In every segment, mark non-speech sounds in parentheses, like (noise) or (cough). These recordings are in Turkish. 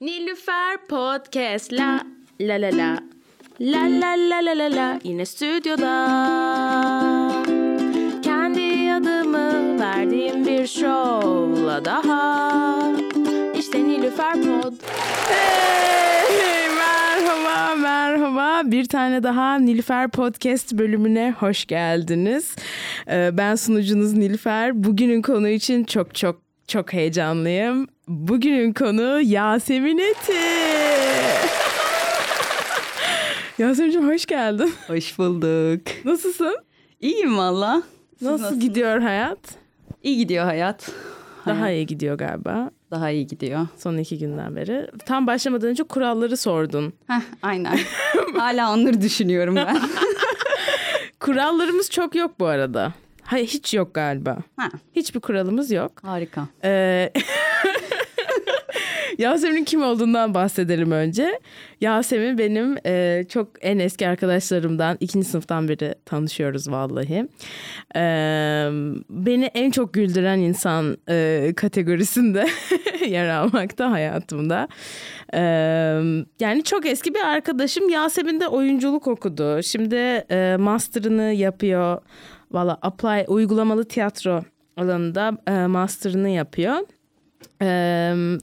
Nilüfer Podcast. La la la la. La la la la la la. Yine stüdyoda. Kendi adımı verdiğim bir şovla daha. İşte Nilüfer Pod. Hey, merhaba merhaba. Bir tane daha Nilüfer Podcast bölümüne hoş geldiniz. Ee, ben sunucunuz Nilüfer. Bugünün konu için çok çok çok heyecanlıyım. Bugünün konu Yasemin Eti. Yasemin'cim hoş geldin. Hoş bulduk. Nasılsın? İyiyim valla. Nasıl nasılsınız? gidiyor hayat? İyi gidiyor hayat. Daha Hayat iyi gidiyor galiba daha iyi gidiyor. son iki günden beri. Tam başlamadan önce kuralları sordun. Heh, aynen. Hala onları düşünüyorum ben. (laughs) (laughs) Kurallarımız çok yok bu arada. Hayır hiç yok galiba. Ha, Hiçbir kuralımız yok. harika. Ee, (laughs) Yasemin'in kim olduğundan bahsedelim önce. Yasemin benim e, çok en eski arkadaşlarımdan ikinci sınıftan beri tanışıyoruz vallahi. Ee, beni en çok güldüren insan e, kategorisinde (laughs) yer almakta hayatımda. Ee, yani çok eski bir arkadaşım Yasemin de oyunculuk okudu. Şimdi e, master'ını yapıyor. Valla apply uygulamalı tiyatro alanında e, master'ını yapıyor. Ee,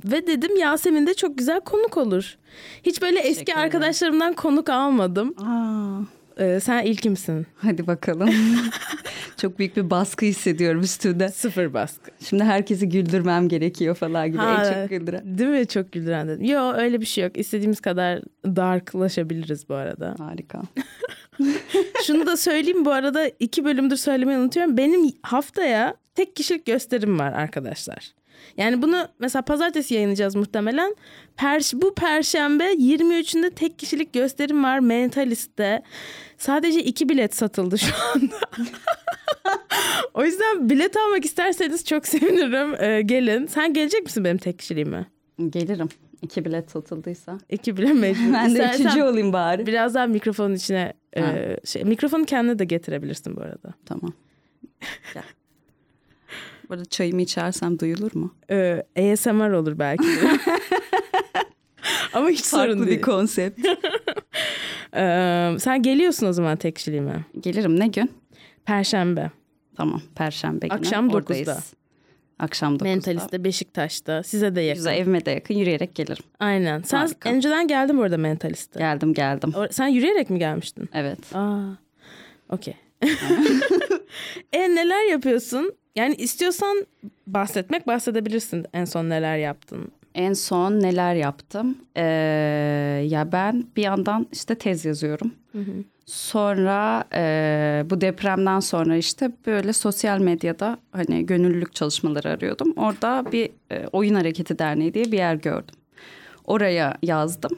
ve dedim Yasemin de çok güzel konuk olur. Hiç böyle eski ederim. arkadaşlarımdan konuk almadım. Aa, Ee, sen ilkimsin. hadi bakalım. (laughs) Çok büyük bir baskı hissediyorum üstünde. Sıfır baskı. Şimdi herkesi güldürmem gerekiyor falan gibi. Ha, en çok güldüren. Değil mi? Çok güldüren dedim. Yo öyle bir şey yok. İstediğimiz kadar darklaşabiliriz bu arada. Harika. (laughs) Şunu da söyleyeyim bu arada iki bölümdür söylemeyi unutuyorum. Benim haftaya tek kişilik gösterim var arkadaşlar. Yani bunu mesela pazartesi yayınlayacağız muhtemelen. Perş bu perşembe 23'ünde tek kişilik gösterim var Mentalist'te. Sadece iki bilet satıldı şu anda. (laughs) o yüzden bilet almak isterseniz çok sevinirim. Ee, gelin. Sen gelecek misin benim tek kişiliğime? Gelirim. İki bilet satıldıysa. İki bilet mecbur. (laughs) Ben de üçüncü olayım bari. Biraz daha mikrofonun içine e, şey, mikrofonu kendine de getirebilirsin bu arada. Tamam. (laughs) Bu arada çayımı içersem duyulur mu? Ee, ASMR olur belki. (laughs) Ama hiç sorun Farklı değil. bir konsept. (laughs) Ee, sen geliyorsun o zaman tek kişiliğime. Gelirim ne gün? Perşembe. Tamam Perşembe günü Akşam oradayız. 9'da. Akşam 9'da. Mentalist'te Beşiktaş'ta. Size de yakın. Güzel evime de yakın yürüyerek gelirim. Aynen. Sen Harika. önceden geldin bu arada Mentalist'te. Geldim geldim. O- Sen yürüyerek mi gelmiştin? Evet. Aa. Okey. (laughs) e neler yapıyorsun? Yani istiyorsan bahsetmek bahsedebilirsin en son neler yaptın. En son neler yaptım? Ee, ya ben bir yandan işte tez yazıyorum. Sonra e, bu depremden sonra işte böyle sosyal medyada hani gönüllülük çalışmaları arıyordum. Orada bir e, oyun hareketi derneği diye bir yer gördüm. Oraya yazdım.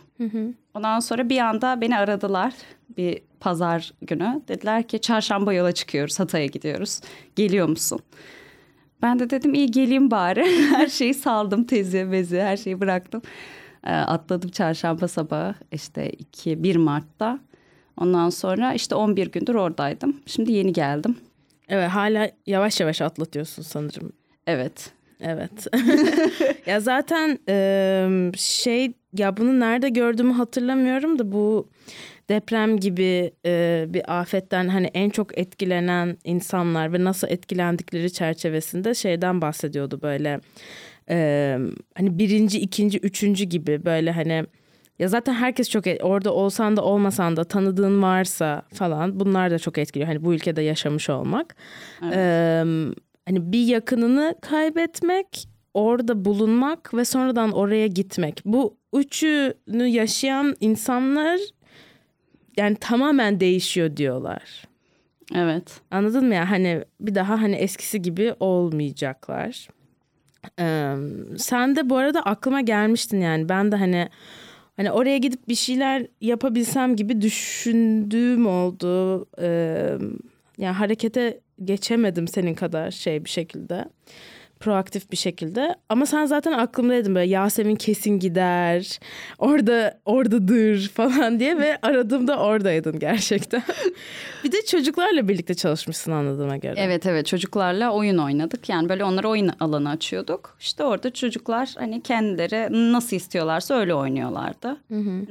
Ondan sonra bir anda beni aradılar bir pazar günü. Dediler ki çarşamba yola çıkıyoruz Hatay'a gidiyoruz. Geliyor musun? Ben de dedim iyi geleyim bari. (laughs) her şeyi saldım tezi bezi her şeyi bıraktım. Ee, atladım çarşamba sabahı işte 2 1 Mart'ta. Ondan sonra işte 11 gündür oradaydım. Şimdi yeni geldim. Evet hala yavaş yavaş atlatıyorsun sanırım. Evet. Evet. (laughs) ya zaten e, şey ya bunu nerede gördüğümü hatırlamıyorum da bu deprem gibi e, bir afetten hani en çok etkilenen insanlar ve nasıl etkilendikleri çerçevesinde şeyden bahsediyordu böyle e, hani birinci, ikinci, üçüncü gibi böyle hani ya zaten herkes çok et- orada olsan da olmasan da tanıdığın varsa falan bunlar da çok etkiliyor. Hani bu ülkede yaşamış olmak. Ee, hani bir yakınını kaybetmek, orada bulunmak ve sonradan oraya gitmek. Bu üçünü yaşayan insanlar yani tamamen değişiyor diyorlar. Evet. Anladın mı ya? Hani bir daha hani eskisi gibi olmayacaklar. Ee, sen de bu arada aklıma gelmiştin yani. Ben de hani hani oraya gidip bir şeyler yapabilsem gibi düşündüğüm oldu. Ee, yani harekete geçemedim senin kadar şey bir şekilde. proaktif bir şekilde. Ama sen zaten aklımdaydın böyle Yasemin kesin gider. Orada oradadır (laughs) falan diye ve aradığımda oradaydın gerçekten. (laughs) bir de çocuklarla birlikte çalışmışsın anladığıma göre. Evet evet çocuklarla oyun oynadık. Yani böyle onlara oyun alanı açıyorduk. İşte orada çocuklar hani kendileri nasıl istiyorlarsa öyle oynuyorlardı.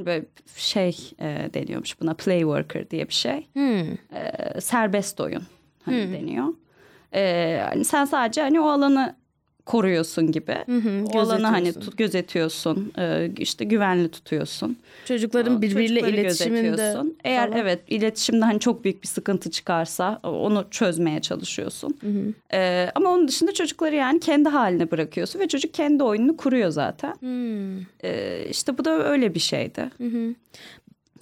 Böyle şey e, deniyormuş buna play worker diye bir şey. Hmm. E, serbest oyun hani deniyor. E, hani sen sadece hani o alanı koruyorsun gibi. o alanı hani tut, gözetiyorsun. E, işte güvenli tutuyorsun. Çocukların birbiriyle Çocukları iletişiminde. Eğer falan. evet iletişimde hani çok büyük bir sıkıntı çıkarsa onu çözmeye çalışıyorsun. Ee, ama onun dışında çocukları yani kendi haline bırakıyorsun ve çocuk kendi oyununu kuruyor zaten. Hmm. Ee, işte bu da öyle bir şeydi.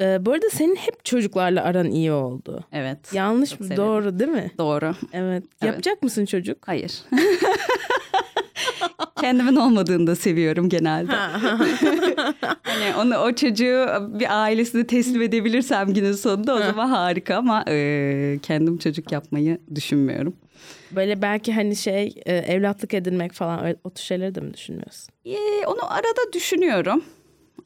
Ee, bu arada senin hep çocuklarla aran iyi oldu. Evet. Yanlış mı? severim. Doğru değil mi? Doğru. Evet. Evet. Yapacak mısın çocuk? Hayır. (laughs) Kendimin olmadığını da seviyorum genelde. (laughs) hani onu o çocuğu bir ailesine teslim edebilirsem günün sonunda o zaman harika ama e, kendim çocuk yapmayı düşünmüyorum. Böyle belki hani şey e, evlatlık edinmek falan o tür şeyleri de mi düşünmüyorsun? Ee, onu arada düşünüyorum.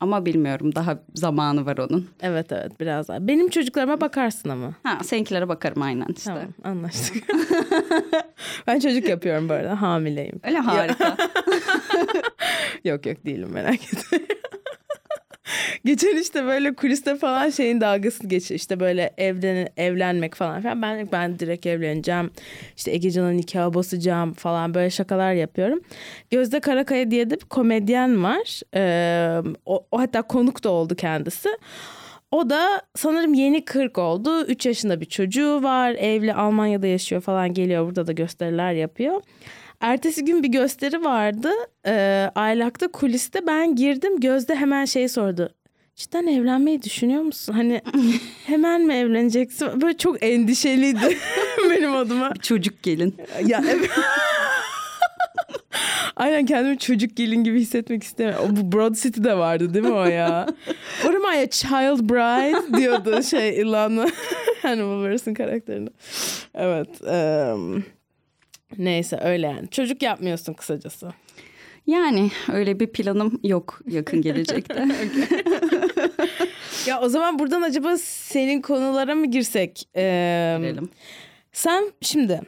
Ama bilmiyorum daha zamanı var onun. Evet evet biraz daha. Benim çocuklarıma bakarsın ama. Ha seninkilere bakarım aynen işte. Tamam anlaştık. (laughs) ben çocuk yapıyorum bu arada hamileyim. Öyle harika. (laughs) Yok yok değilim merak etme. (laughs) Geçen işte böyle kuliste falan şeyin dalgasını geçiyor. İşte böyle evlen evlenmek falan filan. Ben ben direkt evleneceğim. İşte Egecan'a nikahı basacağım falan böyle şakalar yapıyorum. Gözde Karakaya diye de bir komedyen var. Ee, o, o hatta konuk da oldu kendisi. O da sanırım yeni 40 oldu. 3 yaşında bir çocuğu var. Evli Almanya'da yaşıyor falan geliyor. Burada da gösteriler yapıyor. Ertesi gün bir gösteri vardı. Ee, Aylak'ta kuliste ben girdim. Gözde hemen şey sordu. Cidden evlenmeyi düşünüyor musun? Hani (laughs) hemen mi evleneceksin? Böyle çok endişeliydi (laughs) benim adıma. Çocuk gelin. Ya evet. (laughs) Aynen kendimi çocuk gelin gibi hissetmek istemiyorum. Bu Broad City'de vardı değil mi o ya? What am I a child bride diyordu şey Ilana Hannibal Buress'ın karakterinde. Evet. em, neyse öyle yani. Çocuk yapmıyorsun kısacası. Yani öyle bir planım yok yakın gelecekte. (laughs) Ya o zaman buradan acaba senin konulara mı girsek? Em, Girelim. sen şimdi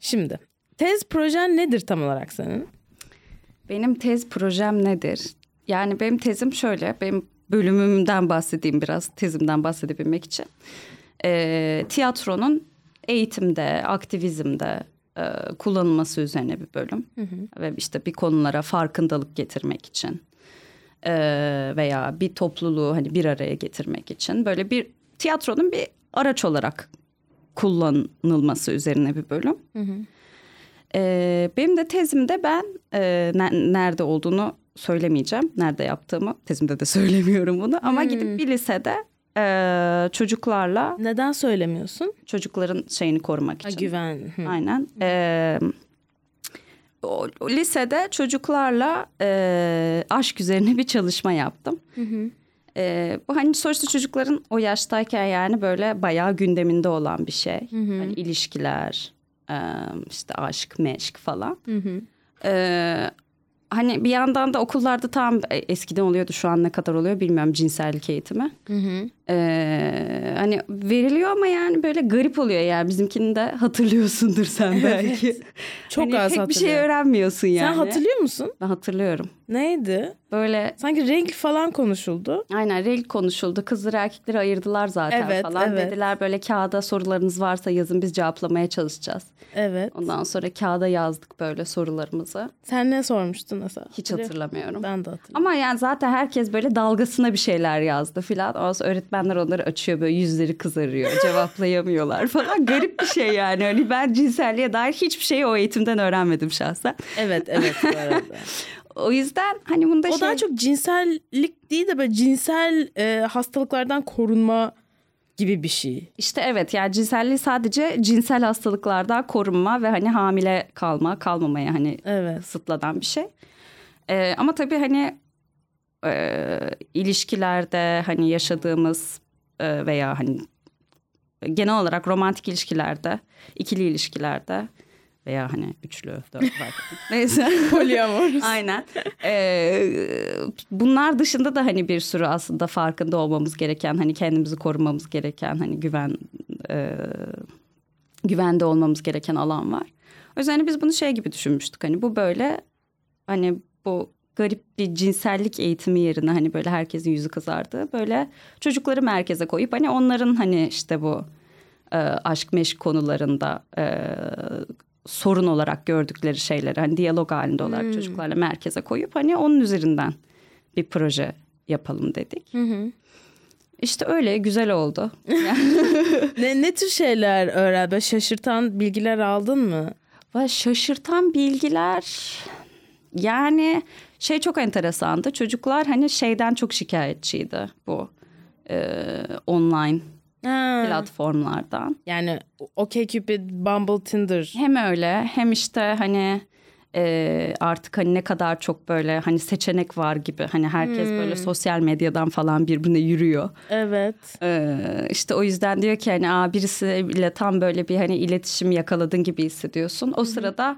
şimdi tez projen nedir tam olarak senin? Benim tez projem nedir? Yani benim tezim şöyle. Benim bölümümden bahsedeyim biraz. Tezimden bahsedebilmek için. Ee, tiyatronun eğitimde, aktivizmde e, kullanılması üzerine bir bölüm. Ve işte bir konulara farkındalık getirmek için. e, veya bir topluluğu hani bir araya getirmek için. Böyle bir tiyatronun bir araç olarak kullanılması üzerine bir bölüm. Ee, benim de tezimde ben e, ne- nerede olduğunu söylemeyeceğim. Nerede yaptığımı tezimde de (laughs) söylemiyorum bunu. Ama gidip bir lisede e, çocuklarla Neden söylemiyorsun? çocukların şeyini korumak Ha, için. güven. Hı. Aynen. Ee, o, o lisede çocuklarla e, aşk üzerine bir çalışma yaptım. Ee, bu hani sonuçta çocukların o yaştayken yani böyle bayağı gündeminde olan bir şey. Hani ilişkiler, e, işte aşk, meşk falan. Ee, hani bir yandan da okullarda tam e, eskiden oluyordu şu an ne kadar oluyor bilmiyorum cinsellik eğitimi. Ee, hani veriliyor ama yani böyle garip oluyor yani bizimkini de hatırlıyorsundur sen belki. Çok Hani az pek bir şey öğrenmiyorsun yani. Sen hatırlıyor musun? Ben hatırlıyorum. Neydi? Böyle Sanki renk falan konuşuldu. aynen renk konuşuldu. Kızları erkekleri ayırdılar zaten Evet, falan. evet. Dediler böyle kağıda sorularınız varsa yazın biz cevaplamaya çalışacağız. Evet. Ondan sonra kağıda yazdık böyle sorularımızı. Sen ne sormuştun mesela? Hiç hatırlamıyorum. Ben de hatırlıyorum. Ama yani zaten herkes böyle dalgasına bir şeyler yazdı filan. Ondan sonra öğretmenler onları açıyor böyle yüzleri kızarıyor. (laughs) cevaplayamıyorlar falan. Garip bir şey yani. Hani ben cinselliğe dair hiçbir şeyi o eğitimden öğrenmedim şahsen. Evet evet bu arada. (laughs) O yüzden hani bunda o şey... daha çok cinsellik değil de böyle cinsel e, hastalıklardan korunma gibi bir şey. İşte evet yani cinselliği sadece cinsel hastalıklardan korunma ve hani hamile kalma, kalmamaya hani Evet. kısıtlanan bir şey. Ee, ama tabii hani e, ilişkilerde hani yaşadığımız e, veya hani genel olarak romantik ilişkilerde, ikili ilişkilerde veya hani üçlü, dört. (laughs) Neyse. Polyamoruz. (laughs) Aynen. Ee, bunlar dışında da hani bir sürü aslında farkında olmamız gereken, hani kendimizi korumamız gereken, hani güven e, güvende olmamız gereken alan var. O yüzden hani biz bunu şey gibi düşünmüştük. Hani bu böyle hani bu garip bir cinsellik eğitimi yerine hani böyle herkesin yüzü kızardı. Böyle çocukları merkeze koyup hani onların hani işte bu e, aşk meşk konularında e, sorun olarak gördükleri şeyleri hani diyalog halinde olarak Hmm. çocuklarla merkeze koyup hani onun üzerinden bir proje yapalım dedik. Hı hı. İşte öyle güzel oldu. (laughs) ne, ne tür şeyler öğren? Böyle şaşırtan bilgiler aldın mı? Ve şaşırtan bilgiler yani şey çok enteresandı. Çocuklar hani şeyden çok şikayetçiydi bu e, online Ha. platformlardan. Yani OkCupid, Bumble, Tinder. Hem öyle hem işte hani e, artık hani ne kadar çok böyle hani seçenek var gibi. Hani herkes böyle sosyal medyadan falan birbirine yürüyor. Evet. Ee, işte o yüzden diyor ki hani Aa, birisiyle tam böyle bir hani iletişim yakaladın gibi hissediyorsun. O sırada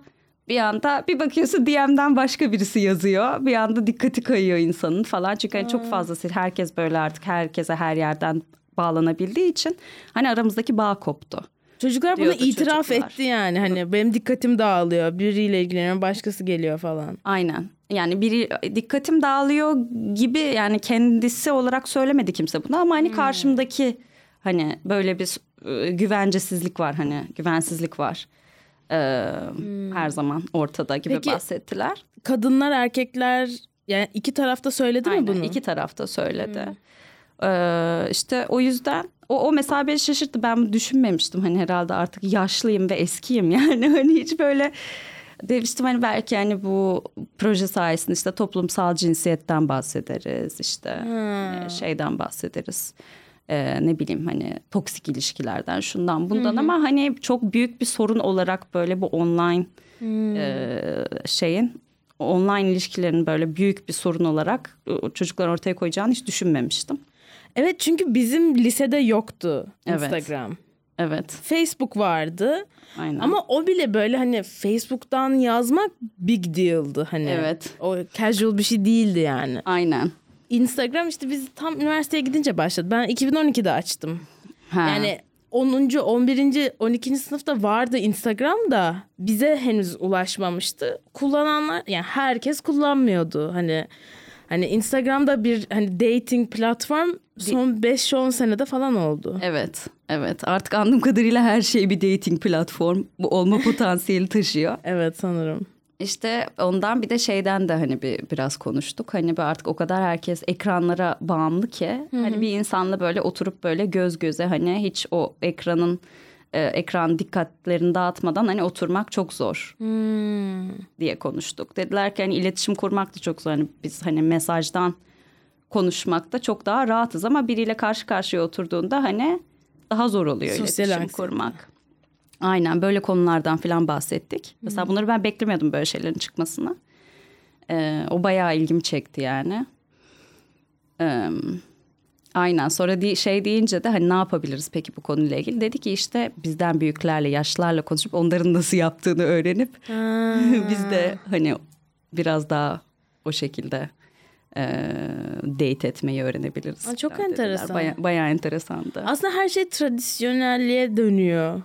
bir anda bir bakıyorsun DM'den başka birisi yazıyor. Bir anda dikkati kayıyor insanın falan. Çünkü hani çok fazla herkes böyle artık herkese her yerden bağlanabildiği için hani aramızdaki bağ koptu. Çocuklar bunu Diyordu itiraf çocuklar. etti yani. Hani benim dikkatim dağılıyor. Biriyle ilgileniyorum, başkası geliyor falan. Aynen. Yani biri dikkatim dağılıyor gibi yani kendisi olarak söylemedi kimse bunu ama hani karşımdaki hani böyle bir e, güvencesizlik var hani güvensizlik var. Ee, Her zaman ortada gibi Peki, bahsettiler. Kadınlar, erkekler yani iki tarafta söyledi mi Aynen bunu? iki tarafta söyledi. Ee, işte o yüzden o, o mesela beni şaşırttı. Ben düşünmemiştim hani herhalde artık yaşlıyım ve eskiyim (laughs) yani hani hiç böyle demiştim hani belki hani bu proje sayesinde işte toplumsal cinsiyetten bahsederiz işte e, şeyden bahsederiz. Ee, ne bileyim hani toksik ilişkilerden şundan bundan ama hani çok büyük bir sorun olarak böyle bu online e, şeyin online ilişkilerin böyle büyük bir sorun olarak e, çocukların ortaya koyacağını hiç düşünmemiştim. Evet çünkü bizim lisede yoktu Evet. Instagram. Evet. Facebook vardı. Aynen. Ama o bile böyle hani Facebook'tan yazmak big deal'dı hani. Evet. O casual bir şey değildi yani. Aynen. Instagram işte biz tam üniversiteye gidince başladı. Ben 2012'de açtım. Ha. Yani 10. 11. 12. sınıfta vardı Instagram da bize henüz ulaşmamıştı. Kullananlar yani herkes kullanmıyordu. Hani hani Instagram'da bir hani dating platform son 5-10 senede falan oldu. Evet. Evet. Artık anladığım kadarıyla her şey bir dating platform. Bu olma potansiyeli taşıyor. Evet sanırım. İşte ondan bir de şeyden de hani bir biraz konuştuk. Hani böyle artık o kadar herkes ekranlara bağımlı ki hani bir insanla böyle oturup böyle göz göze hani hiç o ekranın e, ekran dikkatlerini dağıtmadan hani oturmak çok zor diye konuştuk. Dediler ki hani iletişim kurmak da çok zor. Hani biz hani mesajdan konuşmakta çok daha rahatız ama biriyle karşı karşıya oturduğunda hani daha zor oluyor Sosyal iletişim anksiyete. kurmak. Aynen böyle konulardan falan bahsettik. Mesela bunları ben beklemiyordum böyle şeylerin çıkmasını. Ee, o bayağı ilgimi çekti yani. Ee, aynen sonra di- şey deyince de hani ne yapabiliriz peki bu konuyla ilgili? Dedi ki işte bizden büyüklerle yaşlılarla konuşup onların nasıl yaptığını öğrenip (laughs) biz de hani biraz daha o şekilde e, date etmeyi öğrenebiliriz. Aa, çok dediler. enteresan. Baya, bayağı enteresandı. Aslında her şey tradisyonelliğe dönüyor.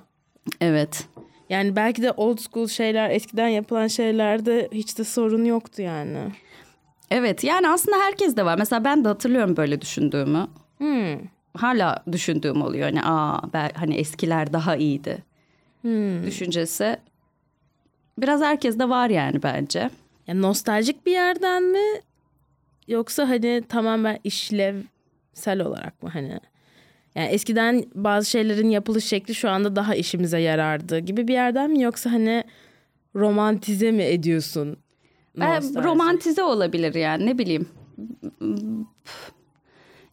Evet. Yani belki de old school şeyler, eskiden yapılan şeylerde hiç de sorun yoktu yani. Evet yani aslında herkes de var. Mesela ben de hatırlıyorum böyle düşündüğümü. Hmm. Hala düşündüğüm oluyor. Hani aa ben, hani eskiler daha iyiydi. Hmm. Düşüncesi. Biraz herkeste var yani bence. Yani nostaljik bir yerden mi yoksa hani tamamen işlevsel olarak mı hani? Yani eskiden bazı şeylerin yapılış şekli şu anda daha işimize yarardı gibi bir yerden mi yoksa hani romantize mi ediyorsun? Ben romantize olabilir yani ne bileyim.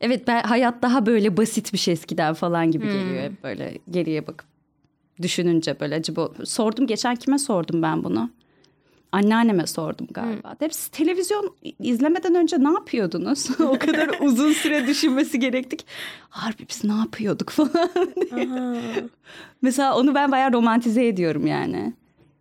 Evet ben hayat daha böyle basitmiş eskiden falan gibi geliyor hep böyle geriye bakıp düşününce böyle acaba sordum geçen kime sordum ben bunu? Anneanneme sordum galiba. Hep siz televizyon izlemeden önce ne yapıyordunuz? (laughs) o kadar (laughs) uzun süre düşünmesi gerektik. Harbi biz ne yapıyorduk (laughs) falan. Mesela onu ben bayağı romantize ediyorum yani.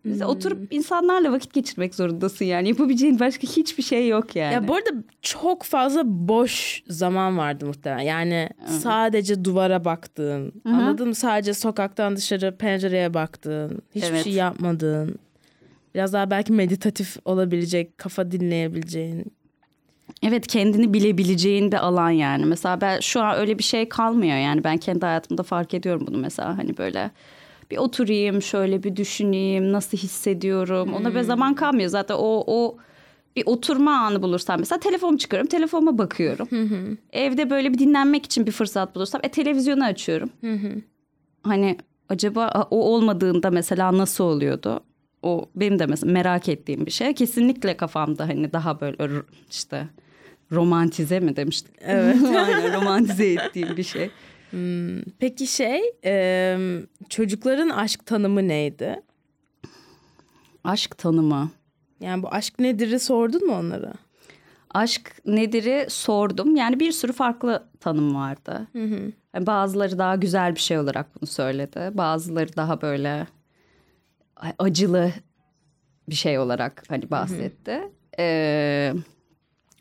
Mesela Oturup insanlarla vakit geçirmek zorundasın yani. Yapabileceğin başka hiçbir şey yok yani. Ya bu arada çok fazla boş zaman vardı muhtemelen. Yani sadece duvara baktığın, anladın mı? Sadece sokaktan dışarı pencereye baktığın, hiçbir Evet. şey yapmadığın. Biraz daha belki meditatif olabilecek, kafa dinleyebileceğin. Evet kendini bilebileceğin bir alan yani. Mesela ben şu an öyle bir şey kalmıyor yani. Ben kendi hayatımda fark ediyorum bunu mesela. Hani böyle bir oturayım şöyle bir düşüneyim nasıl hissediyorum. Ona bir zaman kalmıyor zaten o o bir oturma anı bulursam mesela telefon çıkarıyorum telefonuma bakıyorum. Evde böyle bir dinlenmek için bir fırsat bulursam e, televizyonu açıyorum. Hani acaba o olmadığında mesela nasıl oluyordu? O benim de mesela merak ettiğim bir şey. Kesinlikle kafamda hani daha böyle işte romantize mi demiştik? Evet. (laughs) Aynen romantize ettiğim bir şey. Peki şey, e, çocukların aşk tanımı neydi? Aşk tanımı. Yani bu aşk nedir'i sordun mu onlara? Aşk nedir'i sordum. Yani bir sürü farklı tanım vardı. Yani bazıları daha güzel bir şey olarak bunu söyledi. Bazıları daha böyle acılı bir şey olarak hani bahsetti. Ee,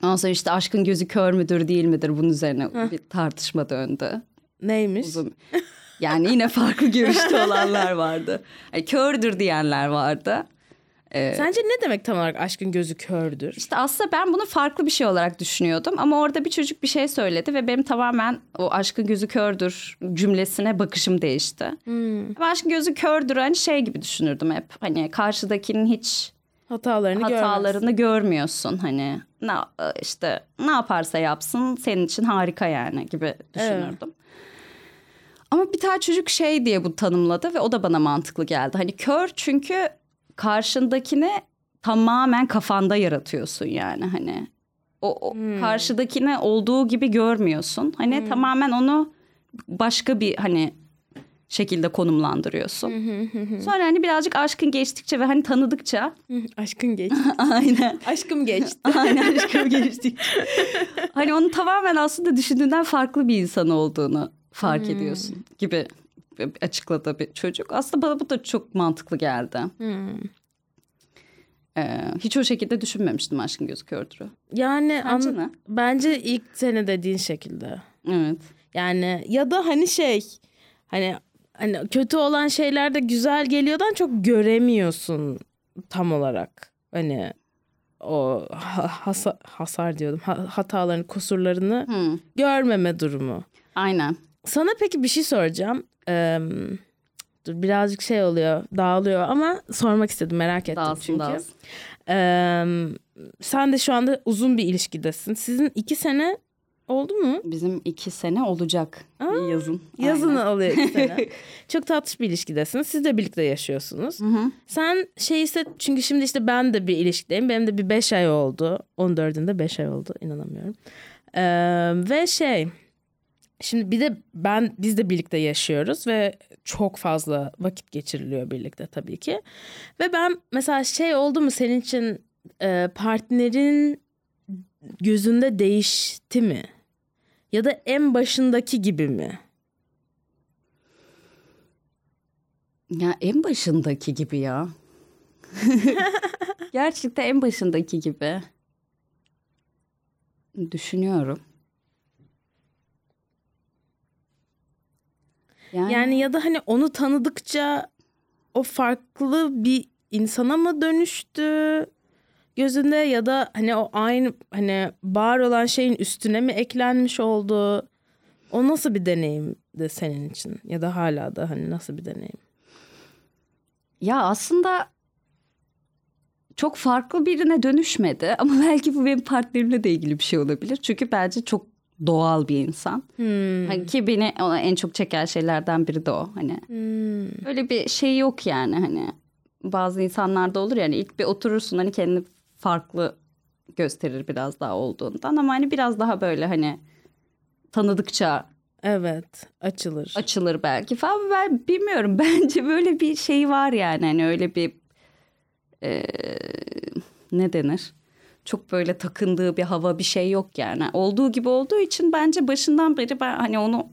ondan sonra işte aşkın gözü kör müdür değil midir bunun üzerine bir tartışma döndü. Neymiş? Uzun. Yani yine farklı (laughs) görüşte olanlar vardı. Yani kördür diyenler vardı. Sence ne demek tam olarak aşkın gözü kördür? İşte aslında ben bunu farklı bir şey olarak düşünüyordum ama orada bir çocuk bir şey söyledi ve benim tamamen o aşkın gözü kördür cümlesine bakışım değişti. Ben aşkın gözü kördür hani şey gibi düşünürdüm hep. Hani karşıdakinin hiç Hatalarını görmez. hatalarını görmüyorsun hani ne işte ne yaparsa yapsın senin için harika yani gibi düşünürdüm. Ama bir tane çocuk şey diye bu tanımladı ve o da bana mantıklı geldi. Hani kör çünkü karşındakini tamamen kafanda yaratıyorsun yani hani o, o karşıdakini olduğu gibi görmüyorsun. Hani tamamen onu başka bir hani şekilde konumlandırıyorsun. Sonra hani birazcık aşkın geçtikçe ve hani tanıdıkça Aşkın geç. (laughs) aynen Aşkım geçti. (laughs) aynen aşkım geçtik. hani onu tamamen aslında düşündüğünden farklı bir insan olduğunu fark ediyorsun gibi açıkladı bir çocuk. Aslında bana bu da çok mantıklı geldi. Ee, hiç o şekilde düşünmemiştim aşkın gözü kördürü. Yani Bence an- ne? bence ilk sene dediğin şekilde. Evet. Yani ya da hani şey hani hani kötü olan şeyler de güzel geliyordan çok göremiyorsun tam olarak. Hani o ha- hasa- hasar diyordum. Ha- hatalarını, kusurlarını Hı. görmeme durumu. Aynen. Sana peki bir şey soracağım. Ee, dur birazcık şey oluyor, dağılıyor ama sormak istedim merak ettim Dağılsın çünkü. dağılsın. Ee, sen de şu anda uzun bir ilişkidesin. Sizin iki sene oldu mu? Bizim iki sene olacak yazın. Yazın Aynen. oluyor iki sene. (laughs) Çok tatlış bir ilişkidesiniz. Siz de birlikte yaşıyorsunuz. Sen şey ise çünkü şimdi işte ben de bir ilişkideyim. Benim de bir beş ay oldu. 14'ünde beş ay oldu. inanamıyorum. Ee, ve şey şimdi bir de ben biz de birlikte yaşıyoruz ve çok fazla vakit geçiriliyor birlikte tabii ki. Ve ben mesela şey oldu mu senin için e, partnerin gözünde değişti mi? Ya da en başındaki gibi mi? Ya en başındaki gibi ya. (laughs) Gerçekten en başındaki gibi. Düşünüyorum. Yani, Yani ya da hani onu tanıdıkça o farklı bir insana mı dönüştü gözünde ya da hani o aynı hani var olan şeyin üstüne mi eklenmiş oldu? O nasıl bir deneyimdi senin için ya da hala da hani nasıl bir deneyim? ya aslında çok farklı birine dönüşmedi ama (laughs) belki bu benim partnerimle de ilgili bir şey olabilir. Çünkü bence çok doğal bir insan. Hani ki beni ona en çok çeken şeylerden biri de o. Hani öyle bir şey yok yani hani bazı insanlarda olur yani ilk bir oturursun hani kendini farklı gösterir biraz daha olduğundan ama hani biraz daha böyle hani tanıdıkça Evet açılır. açılır belki falan ben bilmiyorum (laughs) bence böyle bir şey var yani hani öyle bir e, ne denir çok böyle takındığı bir hava bir şey yok yani olduğu gibi olduğu için bence başından beri ben hani onu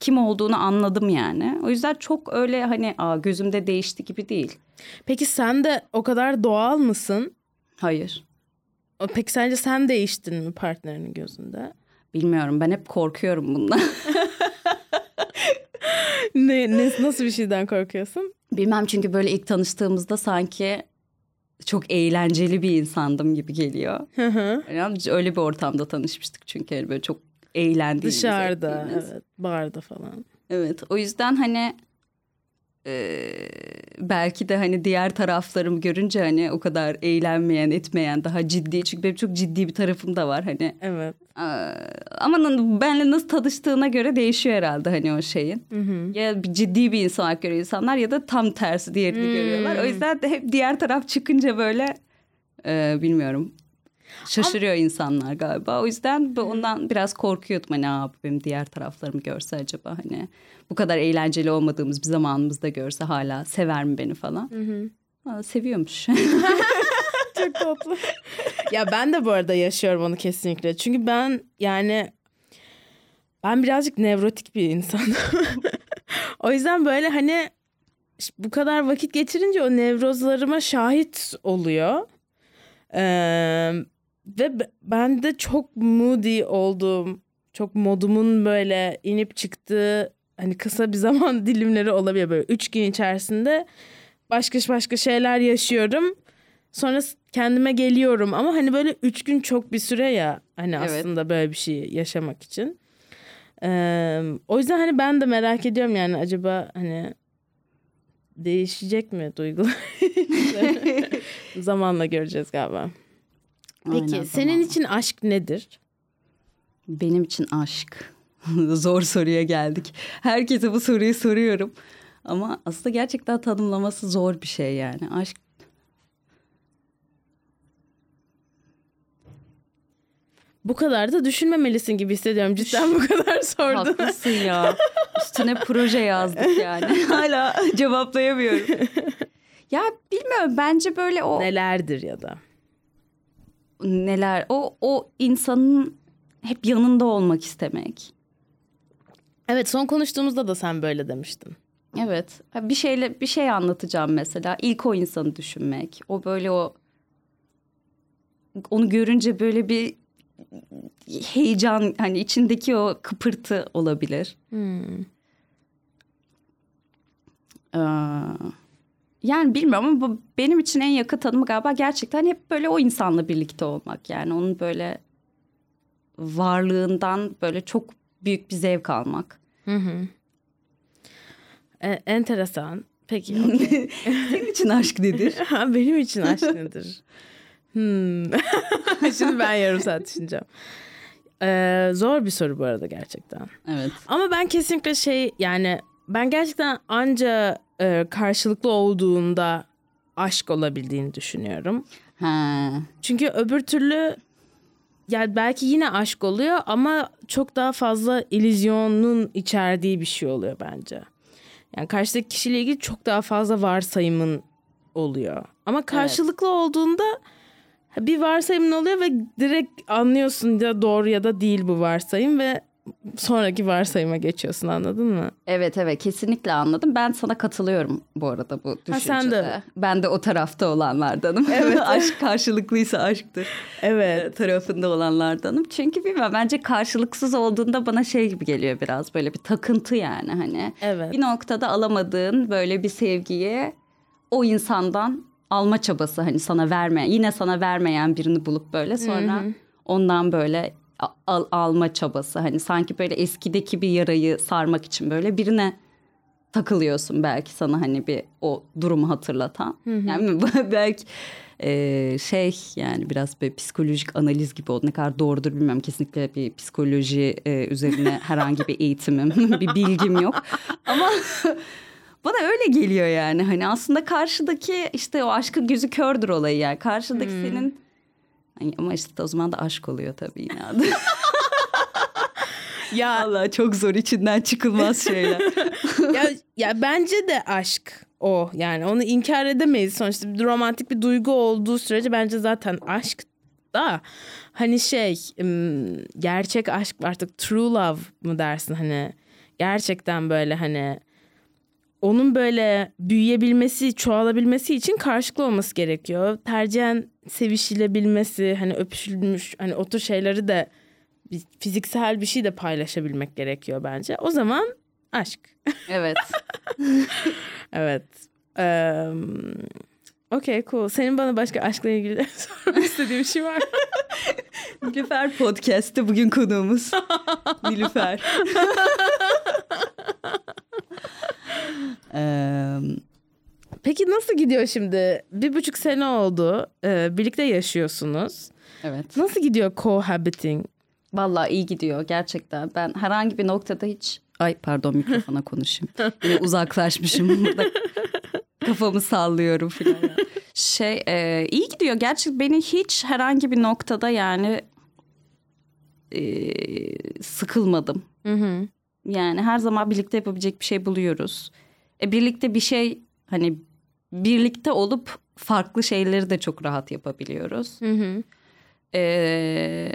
kim olduğunu anladım yani. O yüzden çok öyle hani Aa, gözümde değişti gibi değil. Peki sen de o kadar doğal mısın? Hayır. Peki sence sen değiştin mi partnerinin gözünde? Bilmiyorum ben hep korkuyorum bundan. (laughs) Ne, ne nasıl bir şeyden korkuyorsun? Bilmem çünkü böyle ilk tanıştığımızda sanki çok eğlenceli bir insandım gibi geliyor. Hı hı. Yani öyle bir ortamda tanışmıştık çünkü yani böyle çok eğlendiğimiz. Dışarıda, ettiğimiz. evet, barda falan. Evet o yüzden hani e, belki de hani diğer taraflarımı görünce hani o kadar eğlenmeyen etmeyen daha ciddi çünkü benim çok ciddi bir tarafım da var hani Evet. e, ama benle nasıl tanıştığına göre değişiyor herhalde hani o şeyin. Ya bir ciddi bir insan olarak görüyor insanlar ya da tam tersi diğerini görüyorlar. O yüzden de hep diğer taraf çıkınca böyle e, bilmiyorum şaşırıyor insanlar galiba. O yüzden ondan biraz korkuyordum hani Aa, benim diğer taraflarımı görse acaba hani bu kadar eğlenceli olmadığımız bir zamanımızda görse hala sever mi beni falan. Aa, seviyormuş. (laughs) Çok tatlı. ya ben de bu arada yaşıyorum onu kesinlikle. Çünkü ben yani ben birazcık nevrotik bir insanım. (laughs) o yüzden böyle hani işte bu kadar vakit geçirince o nevrozlarıma şahit oluyor. Ee, ve ben de çok moody olduğum, çok modumun böyle inip çıktığı hani kısa bir (laughs) zaman dilimleri olabiliyor böyle üç gün içerisinde başka başka şeyler yaşıyorum. Sonra kendime geliyorum ama hani böyle üç gün çok bir süre ya hani Evet. aslında böyle bir şey yaşamak için. Ee, o yüzden hani ben de merak ediyorum yani acaba hani değişecek mi duygular? (laughs) (laughs) Zamanla göreceğiz galiba. Peki Aynen, senin zamanla. için aşk nedir? Benim için aşk. (laughs) Zor soruya geldik. Herkese bu soruyu soruyorum. Ama aslında gerçekten tanımlaması zor bir şey yani. Aşk Bu kadar da düşünmemelisin gibi hissediyorum. Cidden bu kadar (laughs) sordum. haklısın ya. Üstüne proje yazdık (laughs) yani. Hala cevaplayamıyorum. ya bilmiyorum bence böyle o Nelerdir ya da? Neler o o insanın hep yanında olmak istemek. Evet son konuştuğumuzda da sen böyle demiştin. Evet. Bir şeyle bir şey anlatacağım mesela. İlk o insanı düşünmek. O böyle o onu görünce böyle bir heyecan hani içindeki o kıpırtı olabilir. Ee, yani bilmiyorum ama bu benim için en yakın tanımı galiba gerçekten hep böyle o insanla birlikte olmak. Yani onun böyle varlığından böyle çok büyük bir zevk almak. E, enteresan. Peki. (laughs) okey. Senin için aşk nedir? (laughs) Benim için aşk (laughs) nedir? Hmm. Şimdi ben yarım saat düşüneceğim. Ee, zor bir soru bu arada gerçekten. evet. Ama ben kesinlikle şey yani ben gerçekten anca e, karşılıklı olduğunda aşk olabildiğini düşünüyorum. Ha. Çünkü öbür türlü yani belki yine aşk oluyor ama çok daha fazla illüzyonun içerdiği bir şey oluyor bence. Yani karşıdaki kişiyle ilgili çok daha fazla varsayımın oluyor. Ama karşılıklı olduğunda bir varsayımın oluyor ve direkt anlıyorsun ya doğru ya da değil bu varsayım ve sonraki varsayıma geçiyorsun anladın mı? Evet evet kesinlikle anladım. Ben sana katılıyorum bu arada bu düşüncede. sen de. Ben de o tarafta olanlardanım. Evet. (laughs) Aşk karşılıklıysa aşktır. Evet. tarafında olanlardanım. Çünkü bilmem bence karşılıksız olduğunda bana şey gibi geliyor biraz böyle bir takıntı yani hani. Evet. Bir noktada alamadığın böyle bir sevgiyi o insandan alma çabası hani sana vermeyen yine sana vermeyen birini bulup böyle sonra ondan böyle al- alma çabası hani sanki böyle eskideki bir yarayı sarmak için böyle birine takılıyorsun belki sana hani bir o durumu hatırlatan. Yani (laughs) belki e, şey yani biraz bir psikolojik analiz gibi oldu. Ne kadar doğrudur bilmiyorum. Kesinlikle bir psikoloji e, üzerine (laughs) herhangi bir eğitimim, (laughs) bir bilgim yok. Ama bana öyle geliyor yani. Hani aslında karşıdaki işte o aşkın gözü kördür olayı yani. Karşıdaki senin Hani ama işte o zaman da aşk oluyor tabii yine adı. (laughs) Ya Allah çok zor içinden çıkılmaz şeyler. (laughs) ya, ya bence de aşk o. Yani onu inkar edemeyiz. Sonuçta bir romantik bir duygu olduğu sürece bence zaten aşk da hani şey gerçek aşk artık true love mı dersin hani gerçekten böyle hani onun böyle büyüyebilmesi, çoğalabilmesi için karşılıklı olması gerekiyor. Tercihen sevişilebilmesi, hani öpüşülmüş, hani o tür şeyleri de bir fiziksel bir şey de paylaşabilmek gerekiyor bence. O zaman aşk. Evet. (laughs) Evet. Eee Okey cool. Senin bana başka aşkla ilgili (laughs) sormak istediğin bir şey var mı? Nilüfer Podcast'te bugün konuğumuz. (laughs) Nilüfer. Eee, Peki nasıl gidiyor şimdi? Bir buçuk sene oldu. Ee, birlikte yaşıyorsunuz. evet. Nasıl gidiyor cohabiting? Vallahi iyi gidiyor gerçekten. Ben herhangi bir noktada hiç... Ay pardon mikrofona (laughs) konuşayım. Yine uzaklaşmışım burada. Kafamı sallıyorum falan. Şey e, iyi gidiyor. Gerçekten beni hiç herhangi bir noktada yani e, sıkılmadım. Hı hı. Yani her zaman birlikte yapabilecek bir şey buluyoruz. E, birlikte bir şey hani birlikte olup farklı şeyleri de çok rahat yapabiliyoruz. Hı hı. Ee,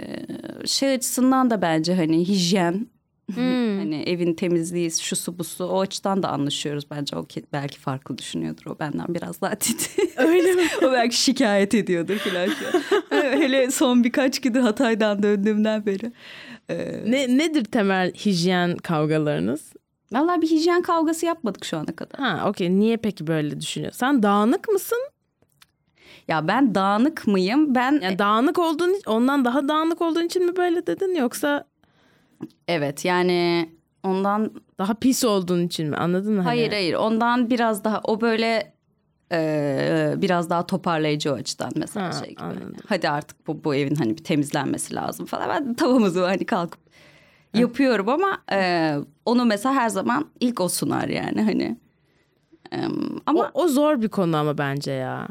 şey açısından da bence hani hijyen (laughs) hani evin temizliği şu su bu su o açıdan da anlaşıyoruz bence o ki- belki farklı düşünüyordur o benden biraz daha titi. (laughs) Öyle mi? (laughs) o belki şikayet ediyordur filan. an. Hele son birkaç gündür Hatay'dan döndüğümden beri. Ee, Ne, nedir temel hijyen kavgalarınız? Vallahi bir hijyen kavgası yapmadık şu ana kadar. Ha okey. Niye peki böyle düşünüyorsun? Sen dağınık mısın? Ya ben dağınık mıyım? Ben Yani dağınık olduğun ondan daha dağınık olduğun için mi böyle dedin yoksa evet yani ondan daha pis olduğun için mi? Anladın mı? Hani? Hayır hayır ondan biraz daha o böyle e, biraz daha toparlayıcı o açıdan mesela Ha, şey gibi. anladım. Hadi artık bu, bu evin hani bir temizlenmesi lazım falan. Ben tavamızı hani kalkıp yapıyorum ama e, onu mesela her zaman ilk o sunar yani hani. E, ama O, o zor bir konu ama bence ya.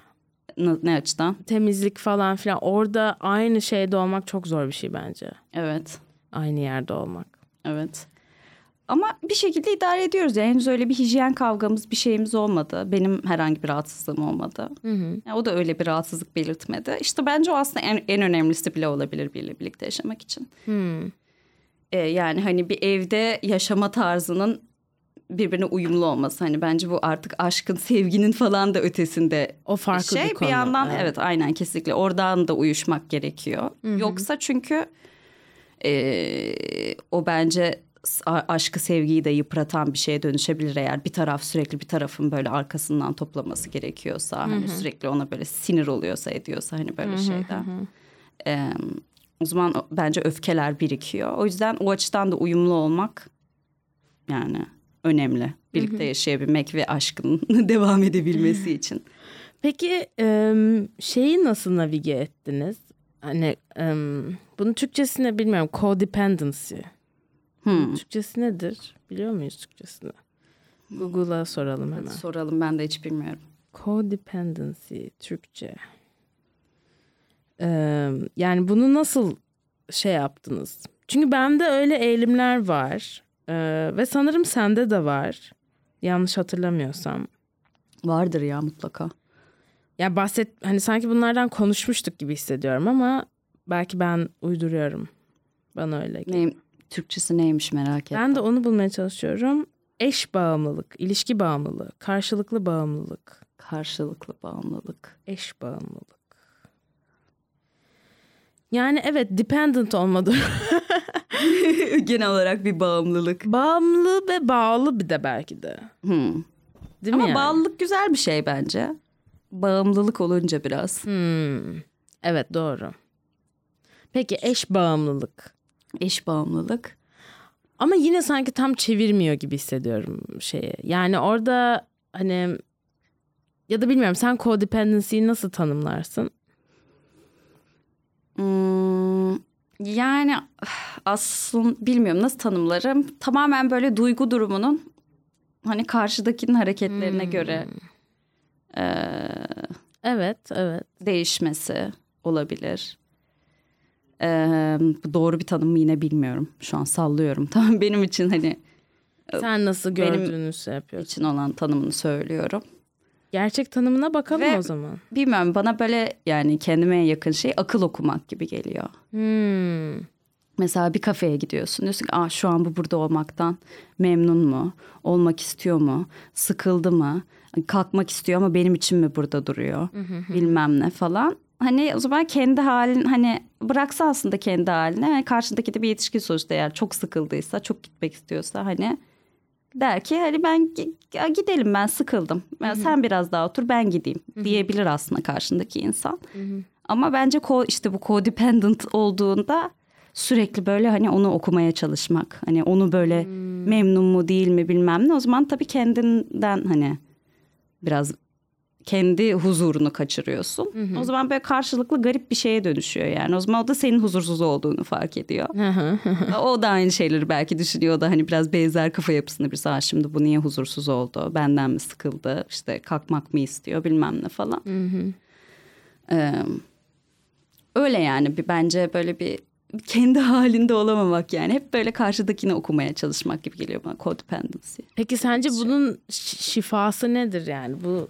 ne, ne açıdan? Temizlik falan filan. Orada aynı şeyde olmak çok zor bir şey bence. Evet Aynı yerde olmak. evet. Ama bir şekilde idare ediyoruz. Yani henüz öyle bir hijyen kavgamız bir şeyimiz olmadı. Benim herhangi bir rahatsızlığım olmadı. Yani o da öyle bir rahatsızlık belirtmedi. İşte bence o aslında en, en önemlisi bile olabilir biriyle birlikte yaşamak için. Ee, yani hani bir evde yaşama tarzının birbirine uyumlu olması. Hani bence bu artık aşkın, sevginin falan da ötesinde O farklı şey. bir konu. yandan Evet. evet. aynen kesinlikle oradan da uyuşmak gerekiyor. Yoksa çünkü e, o bence aşkı sevgiyi de yıpratan bir şeye dönüşebilir eğer bir taraf sürekli bir tarafın böyle arkasından toplaması gerekiyorsa hani sürekli ona böyle sinir oluyorsa ediyorsa hani böyle şeyden. Ee, o zaman bence öfkeler birikiyor. O yüzden o açıdan da uyumlu olmak yani önemli. Birlikte yaşayabilmek ve aşkın (laughs) devam edebilmesi için. Peki şeyi nasıl navige ettiniz? Hani bunun Türkçesini bilmiyorum. Codependency. Hmm. Türkçesi nedir? Biliyor muyuz Türkçesini? Google'a soralım hemen. Soralım ben de hiç bilmiyorum. Codependency Türkçe. Ee, yani bunu nasıl şey yaptınız? Çünkü bende öyle eğilimler var. Ee, ve sanırım sende de var. Yanlış hatırlamıyorsam. Vardır ya mutlaka. Ya bahset hani sanki bunlardan konuşmuştuk gibi hissediyorum ama belki ben uyduruyorum. Bana öyle geliyor. Neyim, Türkçesi neymiş merak ettim. Ben de onu bulmaya çalışıyorum. Eş bağımlılık, ilişki bağımlılığı, karşılıklı bağımlılık, Karşılıklı bağımlılık. eş bağımlılık. Yani evet dependent olmadı. (laughs) Genel olarak bir bağımlılık. Bağımlı ve bağlı bir de belki de. Hmm. Değil Ama mi yani? bağlılık güzel bir şey bence. Bağımlılık olunca biraz. Hmm. Evet doğru. Peki eş bağımlılık. Eş bağımlılık. Ama yine sanki tam çevirmiyor gibi hissediyorum şeyi. Yani orada hani ya da bilmiyorum sen codependency'yi nasıl tanımlarsın? Hmm, yani (sighs) aslında bilmiyorum nasıl tanımlarım. Tamamen böyle duygu durumunun hani karşıdakinin hareketlerine göre eee, Evet, evet. değişmesi olabilir. Bu doğru bir tanım mı yine bilmiyorum. Şu an sallıyorum. (laughs) Tamam benim için hani Sen nasıl Benim- gördüğünü şey yapıyorsun. için olan tanımını söylüyorum. Gerçek tanımına bakalım Ve- o zaman. Bilmiyorum bana böyle yani kendime en yakın şey akıl okumak gibi geliyor. Hmm. Mesela bir kafeye gidiyorsun. Diyorsun ki Aa, şu an bu burada olmaktan memnun mu? Olmak istiyor mu? Sıkıldı mı? Kalkmak istiyor ama benim için mi burada duruyor? Bilmem ne falan. Hani o zaman kendi halin hani bıraksa aslında kendi haline. Yani karşındaki de bir yetişkin sonuçta eğer çok sıkıldıysa, çok gitmek istiyorsa hani der ki hani ben gi- gidelim ben sıkıldım. Yani sen biraz daha otur ben gideyim diyebilir aslında karşındaki insan. Ama bence ko- işte bu codependent olduğunda sürekli böyle hani onu okumaya çalışmak. Hani onu böyle memnun mu değil mi bilmem ne. O zaman tabii kendinden hani biraz kendi huzurunu kaçırıyorsun. O zaman böyle karşılıklı garip bir şeye dönüşüyor yani. O zaman o da senin huzursuz olduğunu fark ediyor. o da aynı şeyleri belki düşünüyor. Da hani biraz benzer kafa yapısında bir Aa, şimdi bu niye huzursuz oldu? Benden mi sıkıldı? İşte kalkmak mı istiyor bilmem ne falan. Ee, öyle yani bir bence böyle bir kendi (laughs) halinde olamamak yani. Hep böyle karşıdakini okumaya çalışmak gibi geliyor bana codependency. Peki sence bunun şi- şifası nedir yani? Bu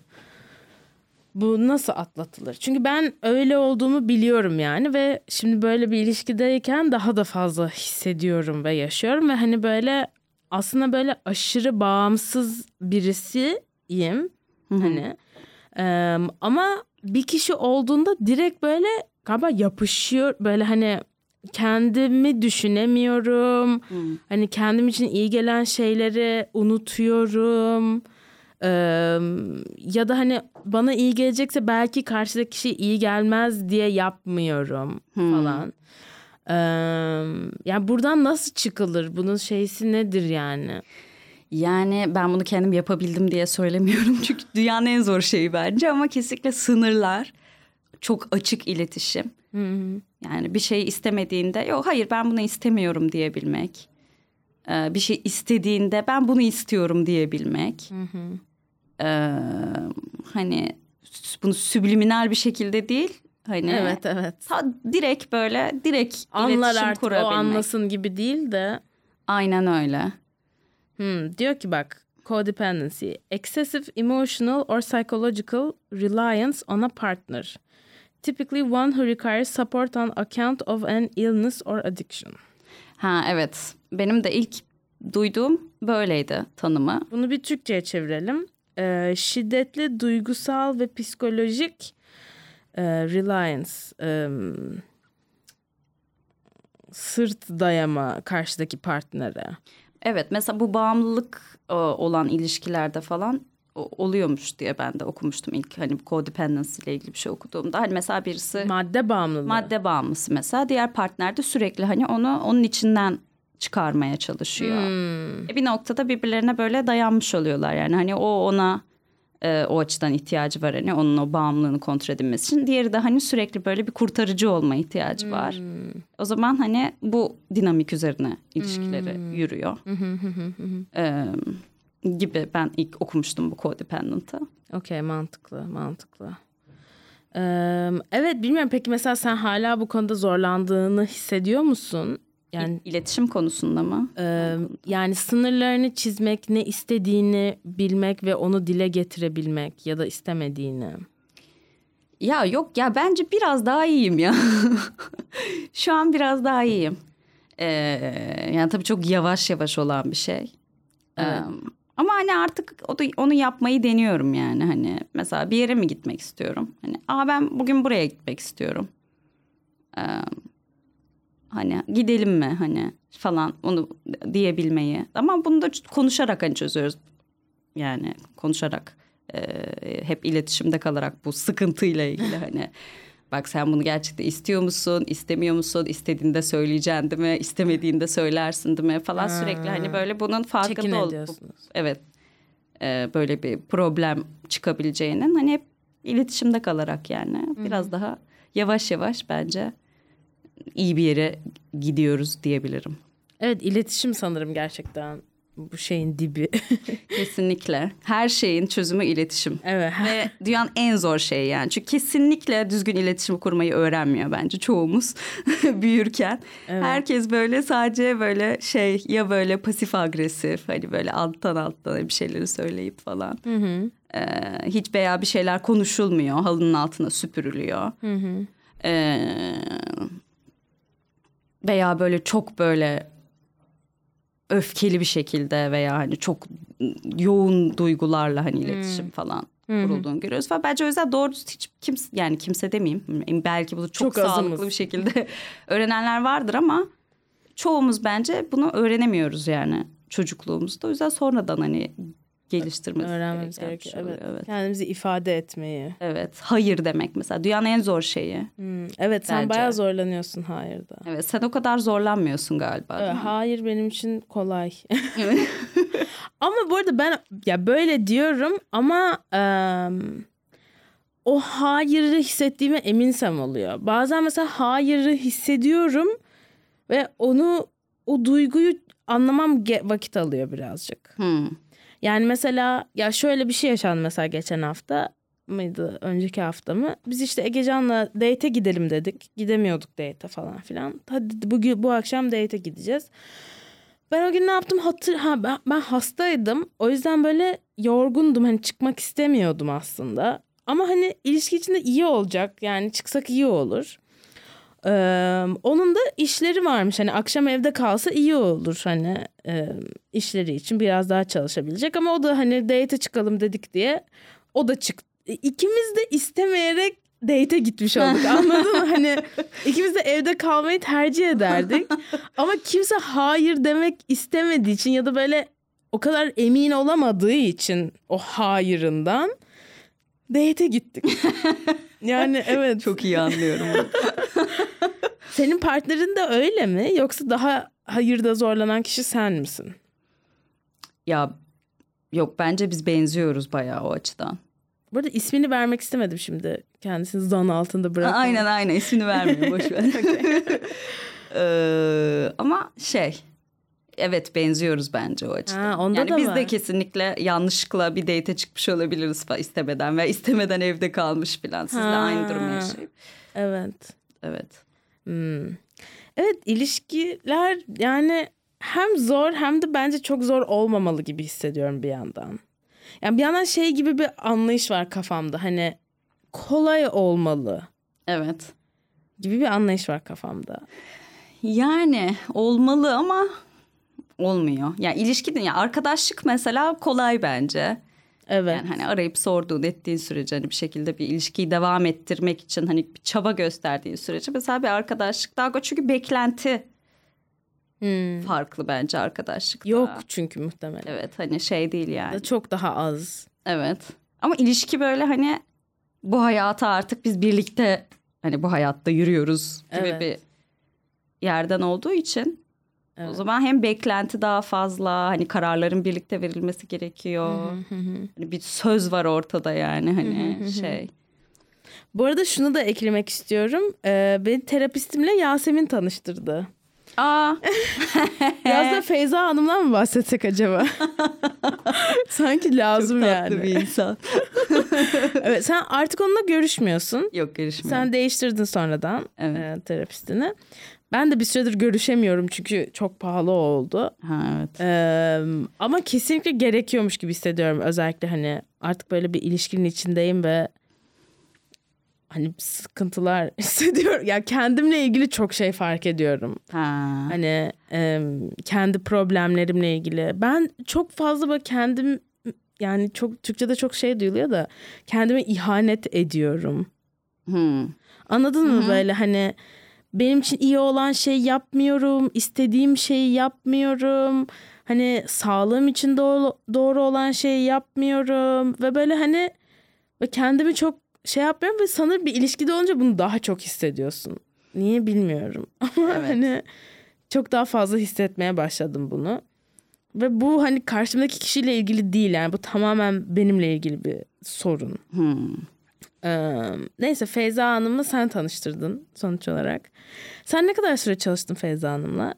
bu nasıl atlatılır? Çünkü ben öyle olduğumu biliyorum yani ve şimdi böyle bir ilişkideyken daha da fazla hissediyorum ve yaşıyorum ve hani böyle aslında böyle aşırı bağımsız birisiyim hani. Eee, ama bir kişi olduğunda direkt böyle galiba yapışıyor böyle hani kendimi düşünemiyorum. Hani kendim için iyi gelen şeyleri unutuyorum Eee, ya da hani bana iyi gelecekse belki karşıdaki kişi iyi gelmez diye yapmıyorum falan. Eee, yani buradan nasıl çıkılır? Bunun şeysi nedir yani? Yani ben bunu kendim yapabildim diye söylemiyorum. (laughs) Çünkü dünyanın en zor şeyi bence ama kesinlikle sınırlar, çok açık iletişim. Yani bir şey istemediğinde yok hayır ben bunu istemiyorum diyebilmek. Ee, bir şey istediğinde ben bunu istiyorum diyebilmek. Ee, hani bunu subliminal bir şekilde değil. Hani Evet evet. ta direkt böyle direkt Anlar artık o kurabilmek. anlasın gibi değil de. Aynen öyle. Hmm, diyor ki bak codependency excessive emotional or psychological reliance on a partner. Typically one who requires support on account of an illness or addiction. Ha evet. Benim de ilk duyduğum böyleydi tanımı. Bunu bir Türkçe'ye çevirelim. Ee, şiddetli duygusal ve psikolojik e, reliance, e, sırt dayama karşıdaki partnere. Evet mesela bu bağımlılık e, olan ilişkilerde falan oluyormuş diye ben de okumuştum ilk hani codependency ile ilgili bir şey okuduğumda. Hani mesela birisi Madde bağımlılığı. madde bağımlısı mesela diğer partner de sürekli hani onu onun içinden çıkarmaya çalışıyor. E bir noktada birbirlerine böyle dayanmış oluyorlar yani hani o ona e, o açıdan ihtiyacı var hani onun o bağımlılığını kontrol edilmesi için. Diğeri de hani sürekli böyle bir kurtarıcı olma ihtiyacı var. O zaman hani bu dinamik üzerine ilişkileri yürüyor. E, gibi ben ilk okumuştum bu codependent'ı. Okey mantıklı mantıklı. Ee, evet bilmiyorum peki mesela sen hala bu konuda zorlandığını hissediyor musun? Yani İletişim konusunda mı? e, yani sınırlarını çizmek, ne istediğini bilmek ve onu dile getirebilmek ya da istemediğini. Ya yok ya bence biraz daha iyiyim ya. (laughs) Şu an biraz daha iyiyim. Ee, yani tabii çok yavaş yavaş olan bir şey. Ee, ama hani artık onu yapmayı deniyorum yani hani mesela bir yere mi gitmek istiyorum? Hani aa ben bugün buraya gitmek istiyorum. Ee, hani gidelim mi? hani falan onu diyebilmeyi. Ama bunu da konuşarak hani çözüyoruz. Yani konuşarak e, hep iletişimde kalarak bu sıkıntıyla ilgili hani bak sen bunu gerçekten istiyor musun istemiyor musun? İstediğinde söyleyeceksin değil mi? İstemediğinde söylersin değil mi? falan. Sürekli hani böyle bunun farkında ol. Evet. E, böyle bir problem çıkabileceğinin hani hep iletişimde kalarak yani. Biraz daha yavaş yavaş bence iyi bir yere gidiyoruz diyebilirim. Evet iletişim sanırım gerçekten bu şeyin dibi. (laughs) Kesinlikle. Her şeyin çözümü iletişim. evet. Ve dünyanın en zor şeyi yani. Çünkü kesinlikle düzgün iletişim kurmayı öğrenmiyor bence çoğumuz (laughs) büyürken. Herkes böyle sadece böyle şey ya böyle pasif agresif hani böyle alttan alttan bir şeyleri söyleyip falan. Ee, hiç veya bir şeyler konuşulmuyor. Halının altına süpürülüyor. Ee, veya böyle çok böyle öfkeli bir şekilde veya hani çok yoğun duygularla hani iletişim falan kurulduğunu görüyoruz. Ve bence o yüzden doğru hiç kimse yani kimse demeyeyim. Belki bunu çok, Çok sağlıklı azımız. bir şekilde (laughs) öğrenenler vardır ama çoğumuz bence bunu öğrenemiyoruz yani çocukluğumuzda. O yüzden sonradan hani geliştirmemiz Öğrenmemiz gerekiyor. şey Evet. evet. Kendimizi ifade etmeyi. Evet. Hayır demek mesela dünyanın en zor şeyi. Hmm, Evet sen Bence. bayağı zorlanıyorsun hayırda. Evet sen o kadar zorlanmıyorsun galiba. Evet, hayır benim için kolay. (laughs) (laughs) ama bu arada ben ya böyle diyorum ama em, o hayırı hissettiğime eminsem oluyor. Bazen mesela hayırı hissediyorum ve onu o duyguyu anlamam ge- vakit alıyor birazcık. Hmm. Yani mesela ya şöyle bir şey yaşandı mesela geçen hafta mıydı önceki hafta mı? Biz işte Egecan'la date'e gidelim dedik. Gidemiyorduk date'e falan filan. Hadi bugün bu akşam date'e gideceğiz. Ben o gün ne yaptım hatır ha ben, ben hastaydım. O yüzden böyle yorgundum. Hani çıkmak istemiyordum aslında. Ama hani ilişki içinde iyi olacak. Yani çıksak iyi olur. Ee, onun da işleri varmış. Hani akşam evde kalsa iyi olur hani e, işleri için biraz daha çalışabilecek. Ama o da hani date'e çıkalım dedik diye o da çıktı. İkimiz de istemeyerek date'e gitmiş olduk (laughs) anladın mı? Hani ikimiz de evde kalmayı tercih ederdik. Ama kimse hayır demek istemediği için ya da böyle o kadar emin olamadığı için o hayırından date'e gittik. (laughs) Yani evet. Çok iyi anlıyorum. (laughs) Senin partnerin de öyle mi? Yoksa daha hayırda zorlanan kişi sen misin? ya yok bence biz benziyoruz bayağı o açıdan. Bu arada ismini vermek istemedim şimdi. Kendisini zan altında bırak. Aynen aynen ismini vermiyorum boş ver. (laughs) (laughs) Ee, ama şey evet benziyoruz bence o açıdan. Ha, onda yani da biz var. de kesinlikle yanlışlıkla bir date'e çıkmış olabiliriz istemeden veya istemeden evde kalmış falan. Sizle Ha. aynı durumu yaşayıp. Evet. Evet. Hmm. Evet ilişkiler yani hem zor hem de bence çok zor olmamalı gibi hissediyorum bir yandan. Yani bir yandan şey gibi bir anlayış var kafamda. Hani kolay olmalı Evet. gibi bir anlayış var kafamda. Yani olmalı ama olmuyor. Yani ilişki yani arkadaşlık mesela kolay bence. Evet. Yani hani arayıp sorduğun ettiğin sürece hani bir şekilde bir ilişkiyi devam ettirmek için hani bir çaba gösterdiğin sürece mesela bir arkadaşlık daha çünkü beklenti Hmm. farklı bence arkadaşlıkta. Yok çünkü muhtemelen. Evet hani şey değil yani. Çok daha az. Evet. Ama ilişki böyle hani bu hayata artık biz birlikte hani bu hayatta yürüyoruz gibi Evet. bir yerden olduğu için o Evet. zaman hem beklenti daha fazla hani kararların birlikte verilmesi gerekiyor. Hani bir söz var ortada yani hani şey. Bu arada şunu da eklemek istiyorum. Ee, beni terapistimle Yasemin tanıştırdı. Aa (laughs) Biraz da Feyza Hanım'dan mı bahsetsek acaba? (laughs) Sanki lazım çok yani. tatlı bir insan. (laughs) Evet, sen artık onunla görüşmüyorsun. Yok görüşmüyor. Sen değiştirdin sonradan Evet. e, terapistini. Ben de bir süredir görüşemiyorum çünkü çok pahalı oldu. Ha evet. Ee, ama kesinlikle gerekiyormuş gibi hissediyorum. Özellikle hani artık böyle bir ilişkinin içindeyim ve hani sıkıntılar (laughs) hissediyorum. Ya kendimle ilgili çok şey fark ediyorum. Ha. Hani e, kendi problemlerimle ilgili. Ben çok fazla böyle kendim yani çok Türkçe'de çok şey duyuluyor da kendime ihanet ediyorum. Hmm. Anladın mı böyle hani benim için iyi olan şey yapmıyorum, istediğim şeyi yapmıyorum. Hani sağlığım için doğru, doğru olan şeyi yapmıyorum ve böyle hani ve kendimi çok şey yapmıyorum ve sanırım bir ilişkide olunca bunu daha çok hissediyorsun. Niye bilmiyorum (laughs) ama Evet. hani çok daha fazla hissetmeye başladım bunu. Ve bu hani karşımdaki kişiyle ilgili değil yani bu tamamen benimle ilgili bir sorun. Hmm. Ee, neyse Feyza Hanım'la sen tanıştırdın sonuç olarak. Sen ne kadar süre çalıştın Feyza Hanım'la?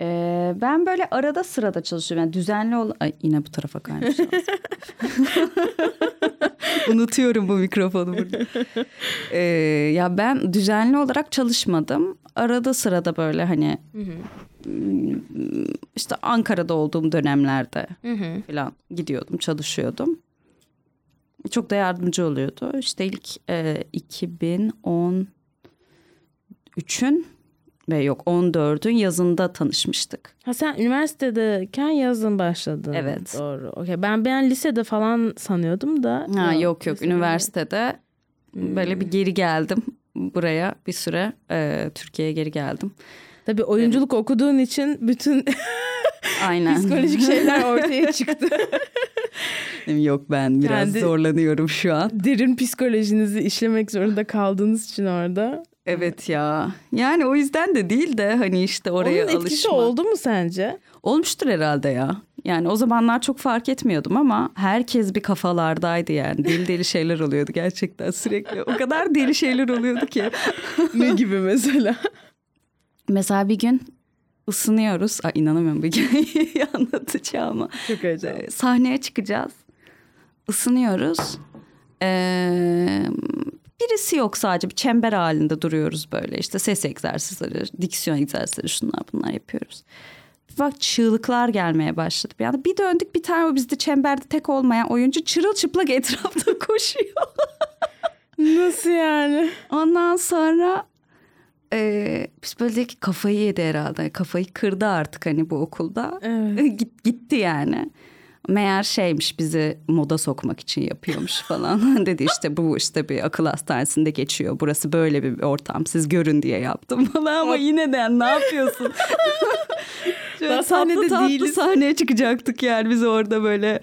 Ee, ben böyle arada sırada çalışıyorum. Yani düzenli ol... Ay yine bu tarafa kaymış. (laughs) (laughs) Unutuyorum bu mikrofonu burada. (laughs) Ee, ya ben düzenli olarak çalışmadım. Arada sırada böyle hani işte Ankara'da olduğum dönemlerde falan gidiyordum, çalışıyordum. Çok da yardımcı oluyordu. İşte ilk e, 2013'ün ve yok 14'ün yazında tanışmıştık. Ha sen üniversitedeyken yazın başladın. Evet. Doğru. Okey. Ben ben lisede falan sanıyordum da. Ha yok yok lisede- üniversitede böyle bir geri geldim buraya bir süre e, Türkiye'ye geri geldim. Tabii oyunculuk okuduğun için bütün (laughs) Aynen. psikolojik şeyler ortaya çıktı. (laughs) yok ben biraz Kendi- zorlanıyorum şu an. Derin psikolojinizi işlemek zorunda kaldığınız için orada. Evet ya. Yani o yüzden de değil de hani işte oraya Onun etkisi alışma. oldu mu sence? Olmuştur herhalde ya. Yani o zamanlar çok fark etmiyordum ama herkes bir kafalardaydı yani. Deli deli şeyler oluyordu gerçekten sürekli. O kadar deli şeyler oluyordu ki. ne gibi mesela? Mesela bir gün ısınıyoruz. Ay inanamıyorum bu hikayeyi (laughs) anlatacağıma. Çok heyecanlı. Ee, sahneye çıkacağız. Isınıyoruz. Ee, birisi yok sadece bir çember halinde duruyoruz böyle. İşte ses egzersizleri, diksiyon egzersizleri şunlar bunlar yapıyoruz. Bir bak çığlıklar gelmeye başladı bir anda. Bir döndük bir tane o bizde çemberde tek olmayan oyuncu çırılçıplak (laughs) etrafta koşuyor. Nasıl yani? Ondan sonra e, biz böyle dedik ki kafayı yedi herhalde. Kafayı kırdı artık hani bu okulda. Evet. (laughs) Git, gitti yani. Meğer şeymiş bizi moda sokmak için yapıyormuş falan. (laughs) Dedi işte bu işte bir akıl hastanesinde geçiyor. Burası böyle bir ortam. Siz görün diye yaptım (laughs) falan ama yine de ne yapıyorsun? Şöyle Daha tatlı tatlı değiliz. sahneye çıkacaktık yani biz orada böyle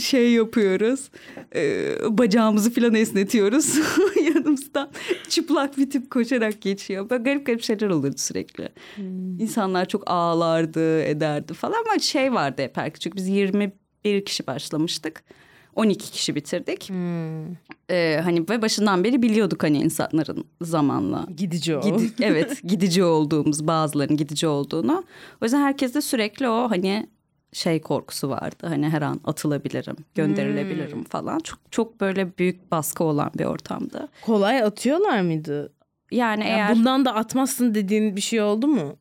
şey yapıyoruz. Ee, bacağımızı falan esnetiyoruz. (laughs) Yanımızdan çıplak bir tip koşarak geçiyor. Böyle garip garip şeyler olurdu sürekli. İnsanlar çok ağlardı, ederdi falan ama şey vardı hep herkes. Çünkü biz 21 kişi başlamıştık. 12 kişi bitirdik. Ee, hani ve başından beri biliyorduk hani insanların zamanla Gidici o. Gidi- evet (laughs) gidici olduğumuz bazılarının gidici olduğunu. O yüzden herkeste sürekli o hani şey korkusu vardı. Hani her an atılabilirim, gönderilebilirim falan. Çok çok böyle büyük baskı olan bir ortamdı. Kolay atıyorlar mıydı? Yani Ya eğer bundan da atmazsın dediğin bir şey oldu mu?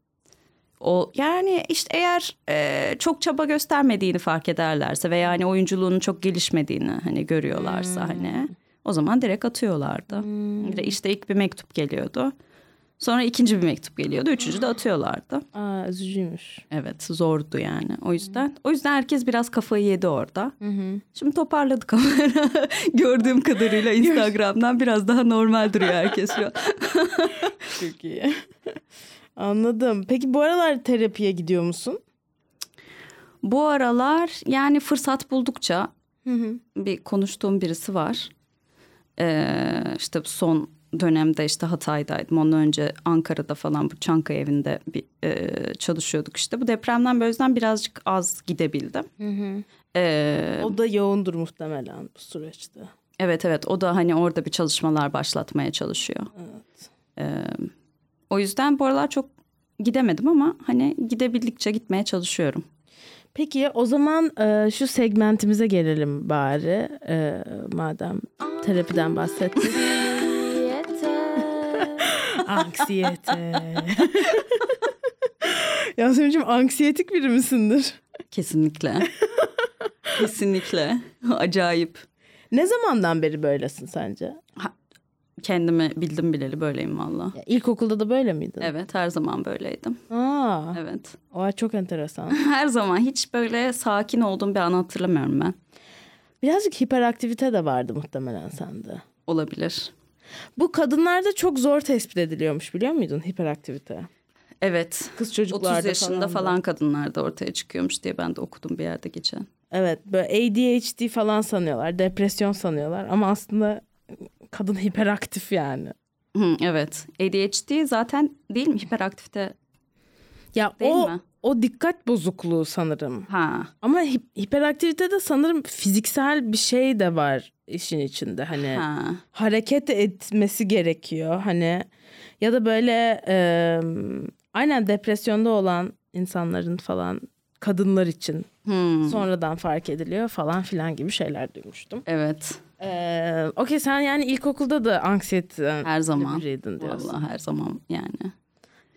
o yani işte eğer e, çok çaba göstermediğini fark ederlerse veya hani oyunculuğunun çok gelişmediğini hani görüyorlarsa hani o zaman direkt atıyorlardı. İşte ilk bir mektup geliyordu. Sonra ikinci bir mektup geliyordu. Üçüncü de atıyorlardı. Aa üzücüymüş. Evet zordu yani o yüzden. O yüzden herkes biraz kafayı yedi orada. Şimdi toparladık ama (laughs) gördüğüm kadarıyla Instagram'dan biraz daha normal duruyor herkes şu an. (laughs) Çok iyi. Anladım. Peki bu aralar terapiye gidiyor musun? Bu aralar yani fırsat buldukça bir konuştuğum birisi var. Ee, işte son dönemde işte Hatay'daydım. Ondan önce Ankara'da falan bu Çankaya evinde bir e, çalışıyorduk işte. Bu depremden böyle yüzden birazcık az gidebildim. Ee, O da yoğundur muhtemelen bu süreçte. Evet evet o da hani orada bir çalışmalar başlatmaya çalışıyor. Ee, o yüzden bu aralar çok gidemedim ama hani gidebildikçe gitmeye çalışıyorum. Peki o zaman e, şu segmentimize gelelim bari. E, madem terapiden bahsettik. (laughs) Anksiyete. (laughs) Yasemin'cim anksiyetik biri misindir? Kesinlikle. Kesinlikle. Acayip. Ne zamandan beri böylesin sence? Kendimi bildim bileli böyleyim valla. İlkokulda da böyle miydin? Evet her zaman böyleydim. Aa, Evet. o çok enteresan. (laughs) Her zaman hiç böyle sakin olduğum bir an hatırlamıyorum ben. Birazcık hiperaktivite de vardı muhtemelen sende. Olabilir. Bu kadınlarda çok zor tespit ediliyormuş biliyor muydun hiperaktivite? Evet. Kız çocuklarda 30 yaşında falan falan, da. kadınlarda ortaya çıkıyormuş diye ben de okudum bir yerde geçen. Evet böyle ADHD falan sanıyorlar, depresyon sanıyorlar ama aslında kadın hiperaktif yani. Hı, evet. ADHD zaten değil mi hiperaktifte? Ya Değil o mi? O dikkat bozukluğu sanırım. Ha. Ama hip- hiperaktivitede sanırım fiziksel bir şey de var işin içinde. Hani Ha. hareket etmesi gerekiyor. Hani ya da böyle e, aynen depresyonda olan insanların falan kadınlar için Hmm. sonradan fark ediliyor falan filan gibi şeyler duymuştum. Evet. Ee, Okey sen yani ilkokulda da anksiyete Her zaman. biriydin diyorsun. Vallahi her zaman yani.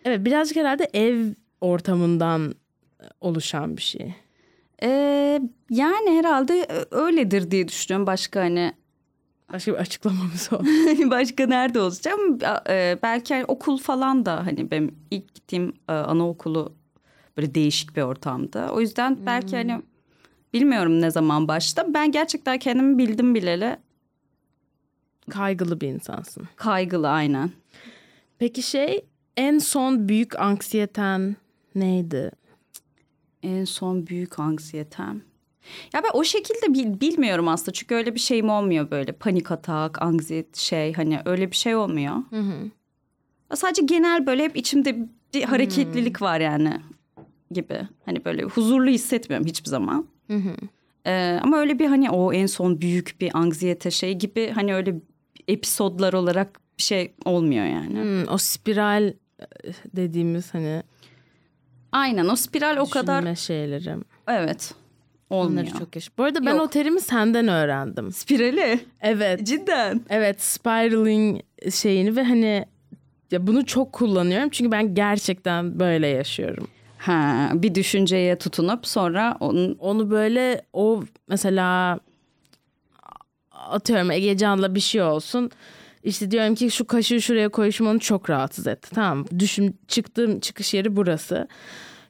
Evet birazcık herhalde ev ortamından oluşan bir şey. Ee, yani herhalde öyledir diye düşünüyorum. Başka hani Başka bir açıklamamız (laughs) o. Başka nerede olacağım? E, belki hani okul falan da hani benim ilk gittiğim e, anaokulu böyle değişik bir ortamda. O yüzden belki hani bilmiyorum ne zaman başta. Ben gerçekten kendimi bildim bileli Kaygılı bir insansın. kaygılı aynen. Peki şey en son büyük anksiyeten neydi? En son büyük anksiyetem. Ya ben o şekilde bil- bilmiyorum aslında çünkü öyle bir şeyim olmuyor böyle panik atak, anksiyete şey hani öyle bir şey olmuyor. Sadece genel böyle hep içimde bir hareketlilik var yani gibi. Hani böyle huzurlu hissetmiyorum hiçbir zaman. Ee, ama öyle bir hani o en son büyük bir anksiyete şey gibi hani öyle episodlar olarak bir şey olmuyor yani. Hmm, o spiral eh, dediğimiz hani Aynen o spiral o kadar düşünme şeyleri. evet olmuyor. Onları çok yaş. Bu arada ben Yok. o terimi senden öğrendim. Spirali Evet. cidden. Evet spiraling şeyini ve hani ya bunu çok kullanıyorum çünkü ben gerçekten böyle yaşıyorum. Ha, bir düşünceye tutunup sonra onun Onu böyle o mesela atıyorum Egecan'la bir şey olsun. İşte diyorum ki şu kaşığı şuraya koyuşum onu çok rahatsız etti. Tamam düşün çıktığım çıkış yeri burası.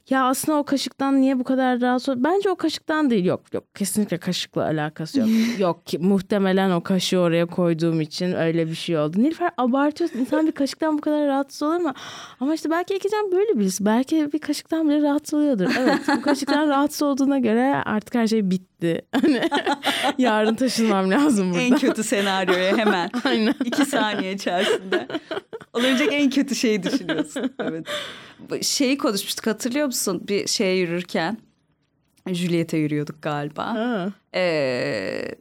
Ya aslında o kaşıktan niye bu kadar rahatsız Bence o kaşıktan değil. Yok yok kesinlikle kaşıkla alakası yok. (laughs) yok ki muhtemelen o kaşığı oraya koyduğum için öyle bir şey oldu. Nilüfer abartıyorsun. İnsan bir kaşıktan bu kadar rahatsız olur mu? Ama işte belki Egecan böyle birisi. Belki bir kaşıktan bile rahatsız oluyordur. Evet bu kaşıktan (laughs) rahatsız olduğuna göre artık her şey bitti. Hani (laughs) yarın taşınmam lazım burada. en kötü senaryoya hemen Aynen. iki saniye içerisinde olabilecek en kötü şeyi düşünüyorsun. Evet. Şeyi konuşmuştuk hatırlıyor musun? Bir şeye yürürken Juliet'e yürüyorduk galiba. Ha. Ee,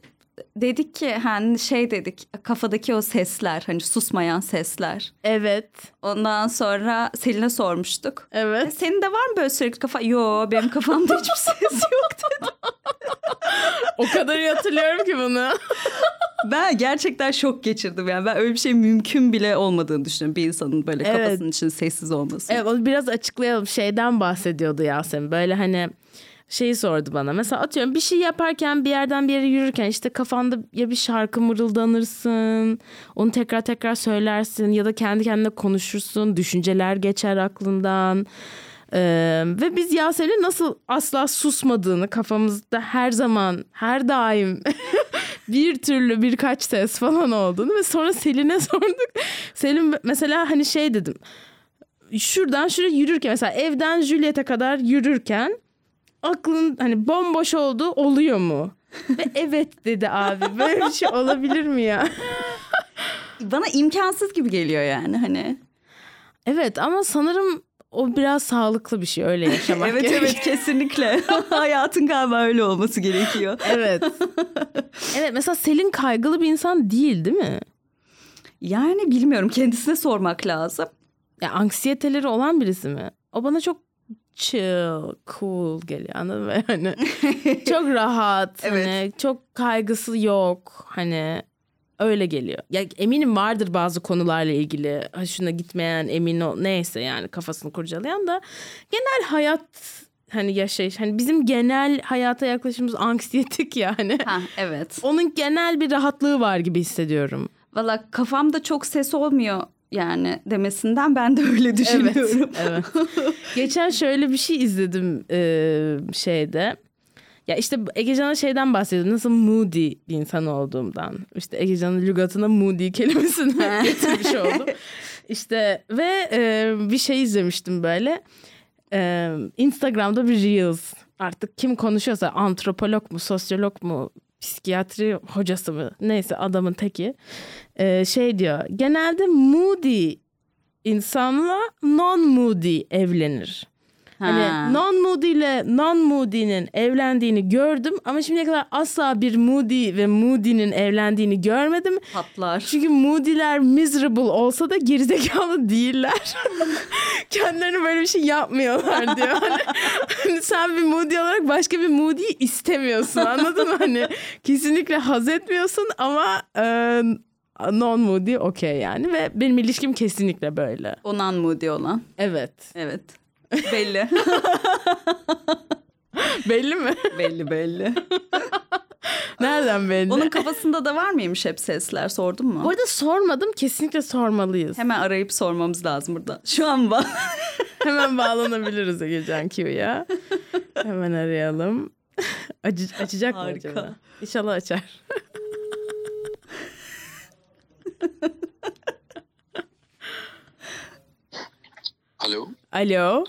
dedik ki hani şey dedik kafadaki o sesler hani susmayan sesler. Evet. Ondan sonra Selin'e sormuştuk. E, Evet. Senin de var mı böyle sürekli kafa? Yo benim kafamda (laughs) hiçbir ses yok dedi. O kadar iyi hatırlıyorum ki bunu. Ben gerçekten şok geçirdim yani. Ben öyle bir şey mümkün bile olmadığını düşünüyorum. Bir insanın böyle Evet. kafasının için sessiz olması. Evet onu biraz açıklayalım. Şeyden bahsediyordu Yasemin. Böyle hani şeyi sordu bana. Mesela atıyorum bir şey yaparken bir yerden bir yere yürürken işte kafanda ya bir şarkı mırıldanırsın. Onu tekrar tekrar söylersin ya da kendi kendine konuşursun. Düşünceler geçer aklından. Ee, ve biz Yasemin'in nasıl asla susmadığını kafamızda her zaman her daim (laughs) bir türlü birkaç ses falan olduğunu ve sonra Selin'e (laughs) sorduk. Selin mesela hani şey dedim şuradan şuraya yürürken mesela evden Juliet'e kadar yürürken aklın hani bomboş olduğu oluyor mu? Ve (laughs) evet dedi abi. Böyle bir şey olabilir mi ya? (laughs) Bana imkansız gibi geliyor yani hani. Evet ama sanırım o biraz sağlıklı bir şey öyle yaşamak (laughs) evet gerekiyor. evet kesinlikle. Hayatın galiba öyle olması gerekiyor. evet. Evet mesela Selin kaygılı bir insan değil değil mi? Yani bilmiyorum kendisine sormak lazım. Ya anksiyeteleri olan birisi mi? O bana çok chill, cool geliyor anladın mı? (laughs) Hani (laughs) çok rahat, Evet. hani çok kaygısı yok. Hani öyle geliyor. Ya eminim vardır bazı konularla ilgili. Şuna gitmeyen, emin ol neyse yani kafasını kurcalayan da genel hayat hani yaşayış hani bizim genel hayata yaklaşımımız anksiyetik ya hani. Ha evet. Onun genel bir rahatlığı var gibi hissediyorum. Valla kafamda çok ses olmuyor yani demesinden ben de öyle düşünüyorum. Evet. (laughs) Geçen şöyle bir şey izledim e, şeyde. Ya işte Egecan'a şeyden bahsediyordum. Nasıl moody bir insan olduğumdan. İşte Egecan'ın lügatına moody kelimesini (laughs) getirmiş oldum. İşte ve e, bir şey izlemiştim böyle. E, Instagram'da bir Reels. Artık kim konuşuyorsa antropolog mu, sosyolog mu, psikiyatri hocası mı neyse adamın teki. E, şey diyor. Genelde moody insanla non-moody evlenir. Ha. Hani non-moody ile non-moody'nin evlendiğini gördüm ama şimdiye kadar asla bir moody ve moody'nin evlendiğini görmedim. Patlar. Çünkü moody'ler miserable olsa da gerizekalı değiller. (laughs) Kendilerine böyle bir şey yapmıyorlar diyor. Hani, hani sen bir moody olarak başka bir moody istemiyorsun anladın mı? Hani kesinlikle haz etmiyorsun ama e, non-moody okey yani ve benim ilişkim kesinlikle böyle. Onan moody olan. Evet. Evet. Belli. (laughs) Belli mi? belli belli. (laughs) Nereden belli? Onun kafasında da var mıymış hep sesler sordun mu? Bu arada sormadım. Kesinlikle sormalıyız. Hemen arayıp sormamız lazım burada. Şu an var. (laughs) Hemen bağlanabiliriz Egecan Q'ya. Hemen arayalım. Acı, açacak mı Harika. acaba? İnşallah açar. (laughs) Alo. Alo.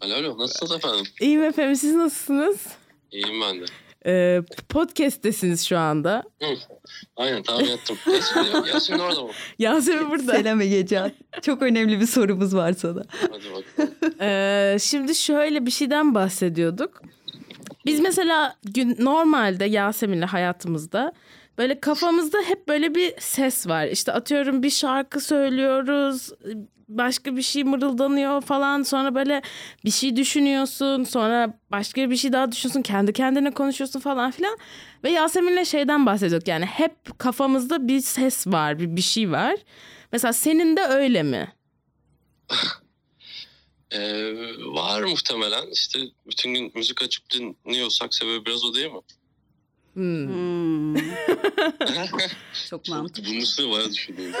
Alo alo. Nasılsınız efendim? İyiyim efendim siz nasılsınız? İyiyim ben de. Ee, podcast'tesiniz şu anda. Hı. Aynen tahmin ettim. Yasemin, Yasemin orada mı? (laughs) Yasemin burada. Selam Egecan. Çok önemli bir sorumuz var sana. Hadi bakalım. Ee, şimdi şöyle bir şeyden bahsediyorduk. Biz mesela gün normalde Yasemin'le hayatımızda böyle kafamızda hep böyle bir ses var. İşte atıyorum bir şarkı söylüyoruz, başka bir şey mırıldanıyor falan. Sonra böyle bir şey düşünüyorsun, sonra başka bir şey daha düşünüyorsun, kendi kendine konuşuyorsun falan filan. Ve Yasemin'le şeyden bahsediyorduk yani hep kafamızda bir ses var, bir bir şey var. Mesela senin de öyle mi? (laughs) Ee, var muhtemelen. İşte bütün gün müzik açıp dinliyorsak sebebi biraz o değil mi? Hmm. Hmm, (laughs) çok mantıklı. Bunun üstüne bayağı düşündüm.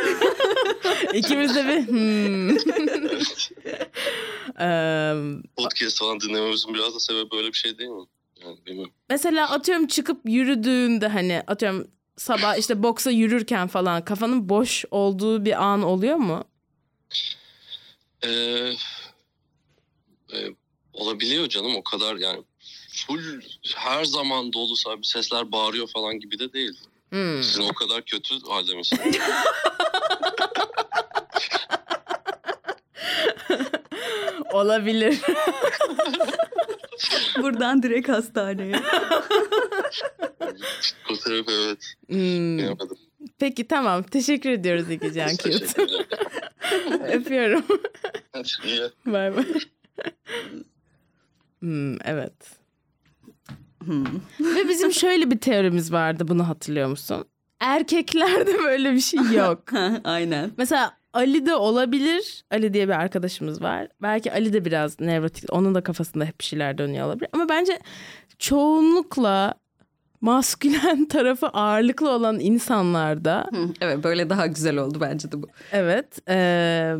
(laughs) İkimiz de bir hmm. (laughs) Podcast falan dinlememizin biraz da sebebi böyle bir şey değil mi? Yani mesela atıyorum çıkıp yürüdüğünde hani atıyorum sabah işte boksa yürürken falan kafanın boş olduğu bir an oluyor mu? Ee, e, olabiliyor canım o kadar yani full her zaman dolu bir sesler bağırıyor falan gibi de değil. Hmm. Sizin o kadar kötü halde misiniz? (laughs) Olabilir. Buradan direkt hastaneye. Psikoterapi evet. Hmm. Bilemedim. Peki tamam teşekkür ediyoruz Cute. Teşekkürler. (laughs) Öpüyorum. Bay bay. Hmm, evet. Hmm. Ve bizim şöyle bir teorimiz vardı bunu hatırlıyor musun? Erkeklerde böyle bir şey yok. (laughs) Aynen. Mesela Ali de olabilir. Ali diye bir arkadaşımız var. Belki Ali de biraz nevrotik. Onun da kafasında hep bir şeyler dönüyor olabilir. Ama bence çoğunlukla maskülen (laughs) tarafı ağırlıklı olan insanlarda Evet böyle daha güzel oldu bence de bu. evet eee,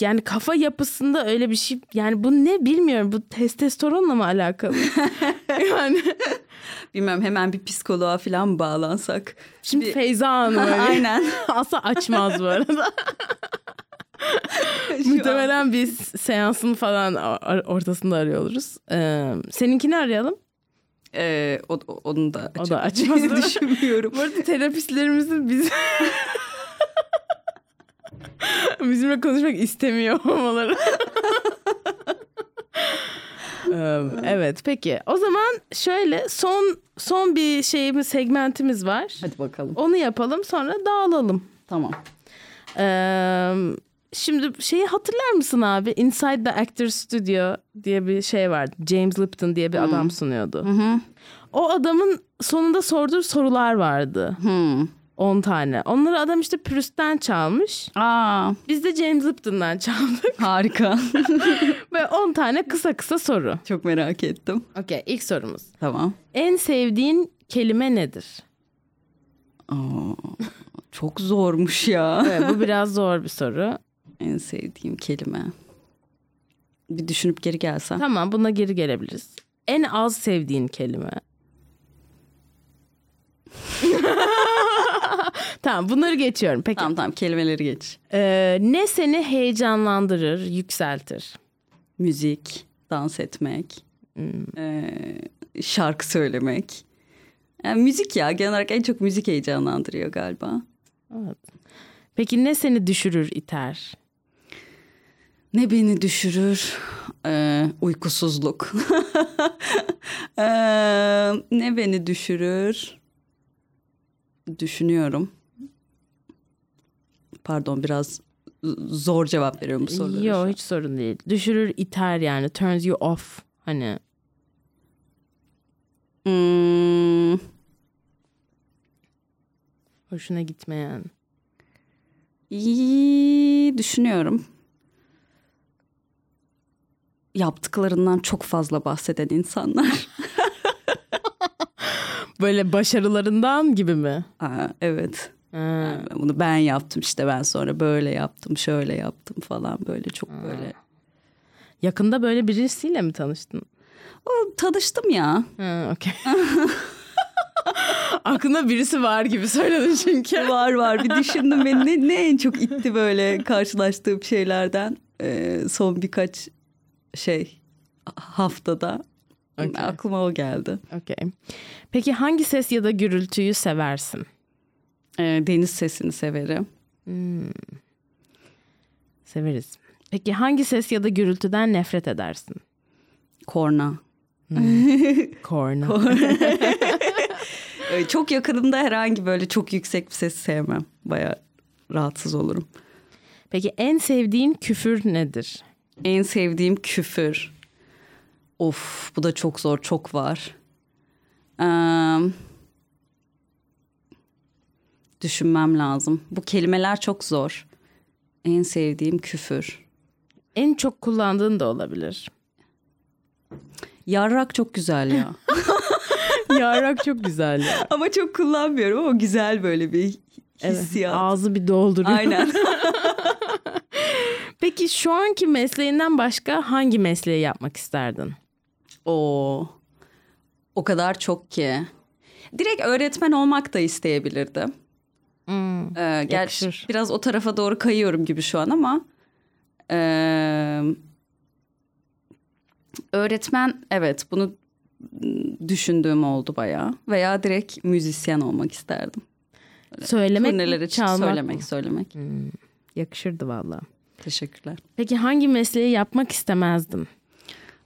yani kafa yapısında öyle bir şey yani bu ne bilmiyorum bu testosteronla mı alakalı? (laughs) yani Bilmem hemen bir psikoloğa falan bağlansak. şimdi Bir- Feyza Hanım (laughs) öyle. Aynen. (laughs) Asla açmaz bu arada. Muhtemelen biz seansın falan ortasında arıyor oluruz. Ee, seninkini arayalım. Ee, o, onu da O da açmaz. düşünmüyorum. Bu arada terapistlerimizin biz... (laughs) bizimle konuşmak istemiyor olmaları. (laughs) Evet peki o zaman şöyle son son bir şeyimiz segmentimiz var. Hadi bakalım. Onu yapalım sonra dağılalım. Tamam. Ee, şimdi şeyi hatırlar mısın abi? Inside the Actor Studio diye bir şey vardı. James Lipton diye bir adam sunuyordu. Hı hı. O adamın sonunda sorduğu sorular vardı. Hmm. 10 tane. Onları adam işte Proust'ten çalmış. Aa, Biz de James Lipton'dan çaldık. harika. (laughs) Ve 10 tane kısa kısa soru. Çok merak ettim. Okey ilk sorumuz. Tamam. En sevdiğin kelime nedir? Aa, çok zormuş ya. Evet, bu biraz zor bir soru. En sevdiğim kelime. Bir düşünüp geri gelsem. Tamam buna geri gelebiliriz. En az sevdiğin kelime. (laughs) (laughs) tamam bunları geçiyorum. Peki Tamam tamam kelimeleri geç. Ee, ne seni heyecanlandırır, yükseltir? Müzik, dans etmek, ee, şarkı söylemek. Yani müzik ya genel olarak en çok müzik heyecanlandırıyor galiba. Peki ne seni düşürür, iter? Ne beni düşürür? Ee, uykusuzluk. (laughs) Ee, ne beni düşürür? Düşünüyorum. Pardon biraz zor cevap veriyorum bu sorulara. Yok hiç sorun değil. Düşürür, iter yani. Turns you off. Hani Hmm, hoşuna gitmeyen. iyi düşünüyorum. Yaptıklarından çok fazla bahseden insanlar. Böyle başarılarından gibi mi? Aa, evet. Ha. Yani ben bunu ben yaptım işte ben sonra böyle yaptım şöyle yaptım falan böyle çok böyle. Yakında böyle birisiyle mi tanıştın? O, tanıştım ya. Ha, okey. (laughs) Aklında birisi var gibi söyledin çünkü. (laughs) Var var bir düşündüm beni ne, ne en çok itti böyle karşılaştığım şeylerden Ee, son birkaç şey haftada Okey. aklıma o geldi. Okey. Peki hangi ses ya da gürültüyü seversin? Ee, deniz sesini severim. Severiz. Peki hangi ses ya da gürültüden nefret edersin? Korna. (laughs) Korna. Ee, (laughs) çok yakınımda herhangi böyle çok yüksek bir ses sevmem. Baya rahatsız olurum. Peki en sevdiğin küfür nedir? En sevdiğim küfür. Of bu da çok zor çok var. Ee, düşünmem lazım. Bu kelimeler çok zor. En sevdiğim küfür. En çok kullandığın da olabilir. Yarrak çok güzel ya. (laughs) (laughs) Yarak çok güzel ya. ama çok kullanmıyorum ama güzel böyle bir Evet, hissiyat. ağzı bir dolduruyor. Aynen. (laughs) Peki şu anki mesleğinden başka hangi mesleği yapmak isterdin? O o kadar çok ki. Direkt öğretmen olmak da isteyebilirdim. Hmm, Ee, gerçi biraz o tarafa doğru kayıyorum gibi şu an ama ee, öğretmen evet bunu düşündüğüm oldu bayağı veya direkt müzisyen olmak isterdim. Söylemek, Turneler için çalmak söylemek mı? söylemek. Yakışırdı valla. Teşekkürler. Peki hangi mesleği yapmak istemezdin?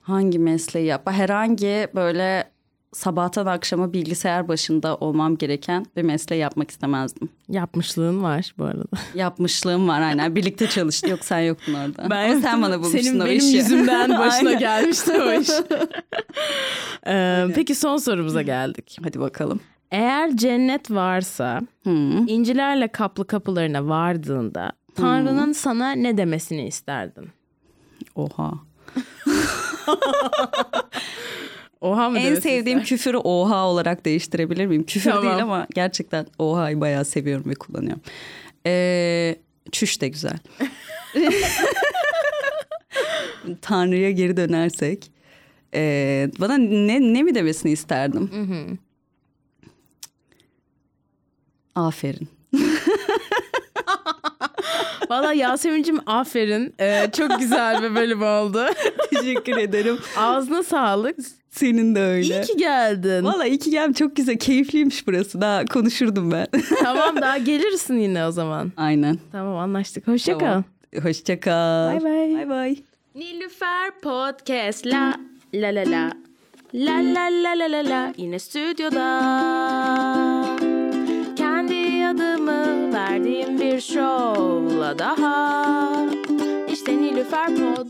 Hangi mesleği yap? Herhangi böyle sabahtan akşama bilgisayar başında olmam gereken bir mesleği yapmak istemezdim. Yapmışlığın var bu arada. (laughs) Yapmışlığım var aynen. Birlikte çalıştık. Yok sen yoktun orada. Ama sen bana bulmuşsun Senin o benim işi. yüzümden başına (laughs) gelmişti o iş. (laughs) Ee, peki son sorumuza geldik. Hadi bakalım. Eğer cennet varsa Hı. incilerle kaplı kapılarına vardığında Tanrı'nın sana ne demesini isterdin? Oha. Oha mı En sevdiğim isterdin? küfürü oha olarak değiştirebilir miyim? Küfür Tamam. değil ama gerçekten oha'yı bayağı seviyorum ve kullanıyorum. Ee, çüş de güzel. (laughs) Tanrı'ya geri dönersek. ee, bana ne, ne mi demesini isterdim? Aferin. (laughs) Valla Yasemin'cim aferin. Ee, çok güzel bir bölüm oldu. (laughs) Teşekkür ederim. Ağzına sağlık. Senin de öyle. İyi ki geldin. Valla iyi ki geldim. Çok güzel. Keyifliymiş burası. Daha konuşurdum ben. (laughs) tamam daha gelirsin yine o zaman. Aynen. Tamam anlaştık. Hoşça kal. Tamam. Hoşça kal. Bay bay. Bay bay. Nilüfer Podcast la la la la La la la la la la yine stüdyoda verdiğim bir şovla daha. İşte Nilüfer Pod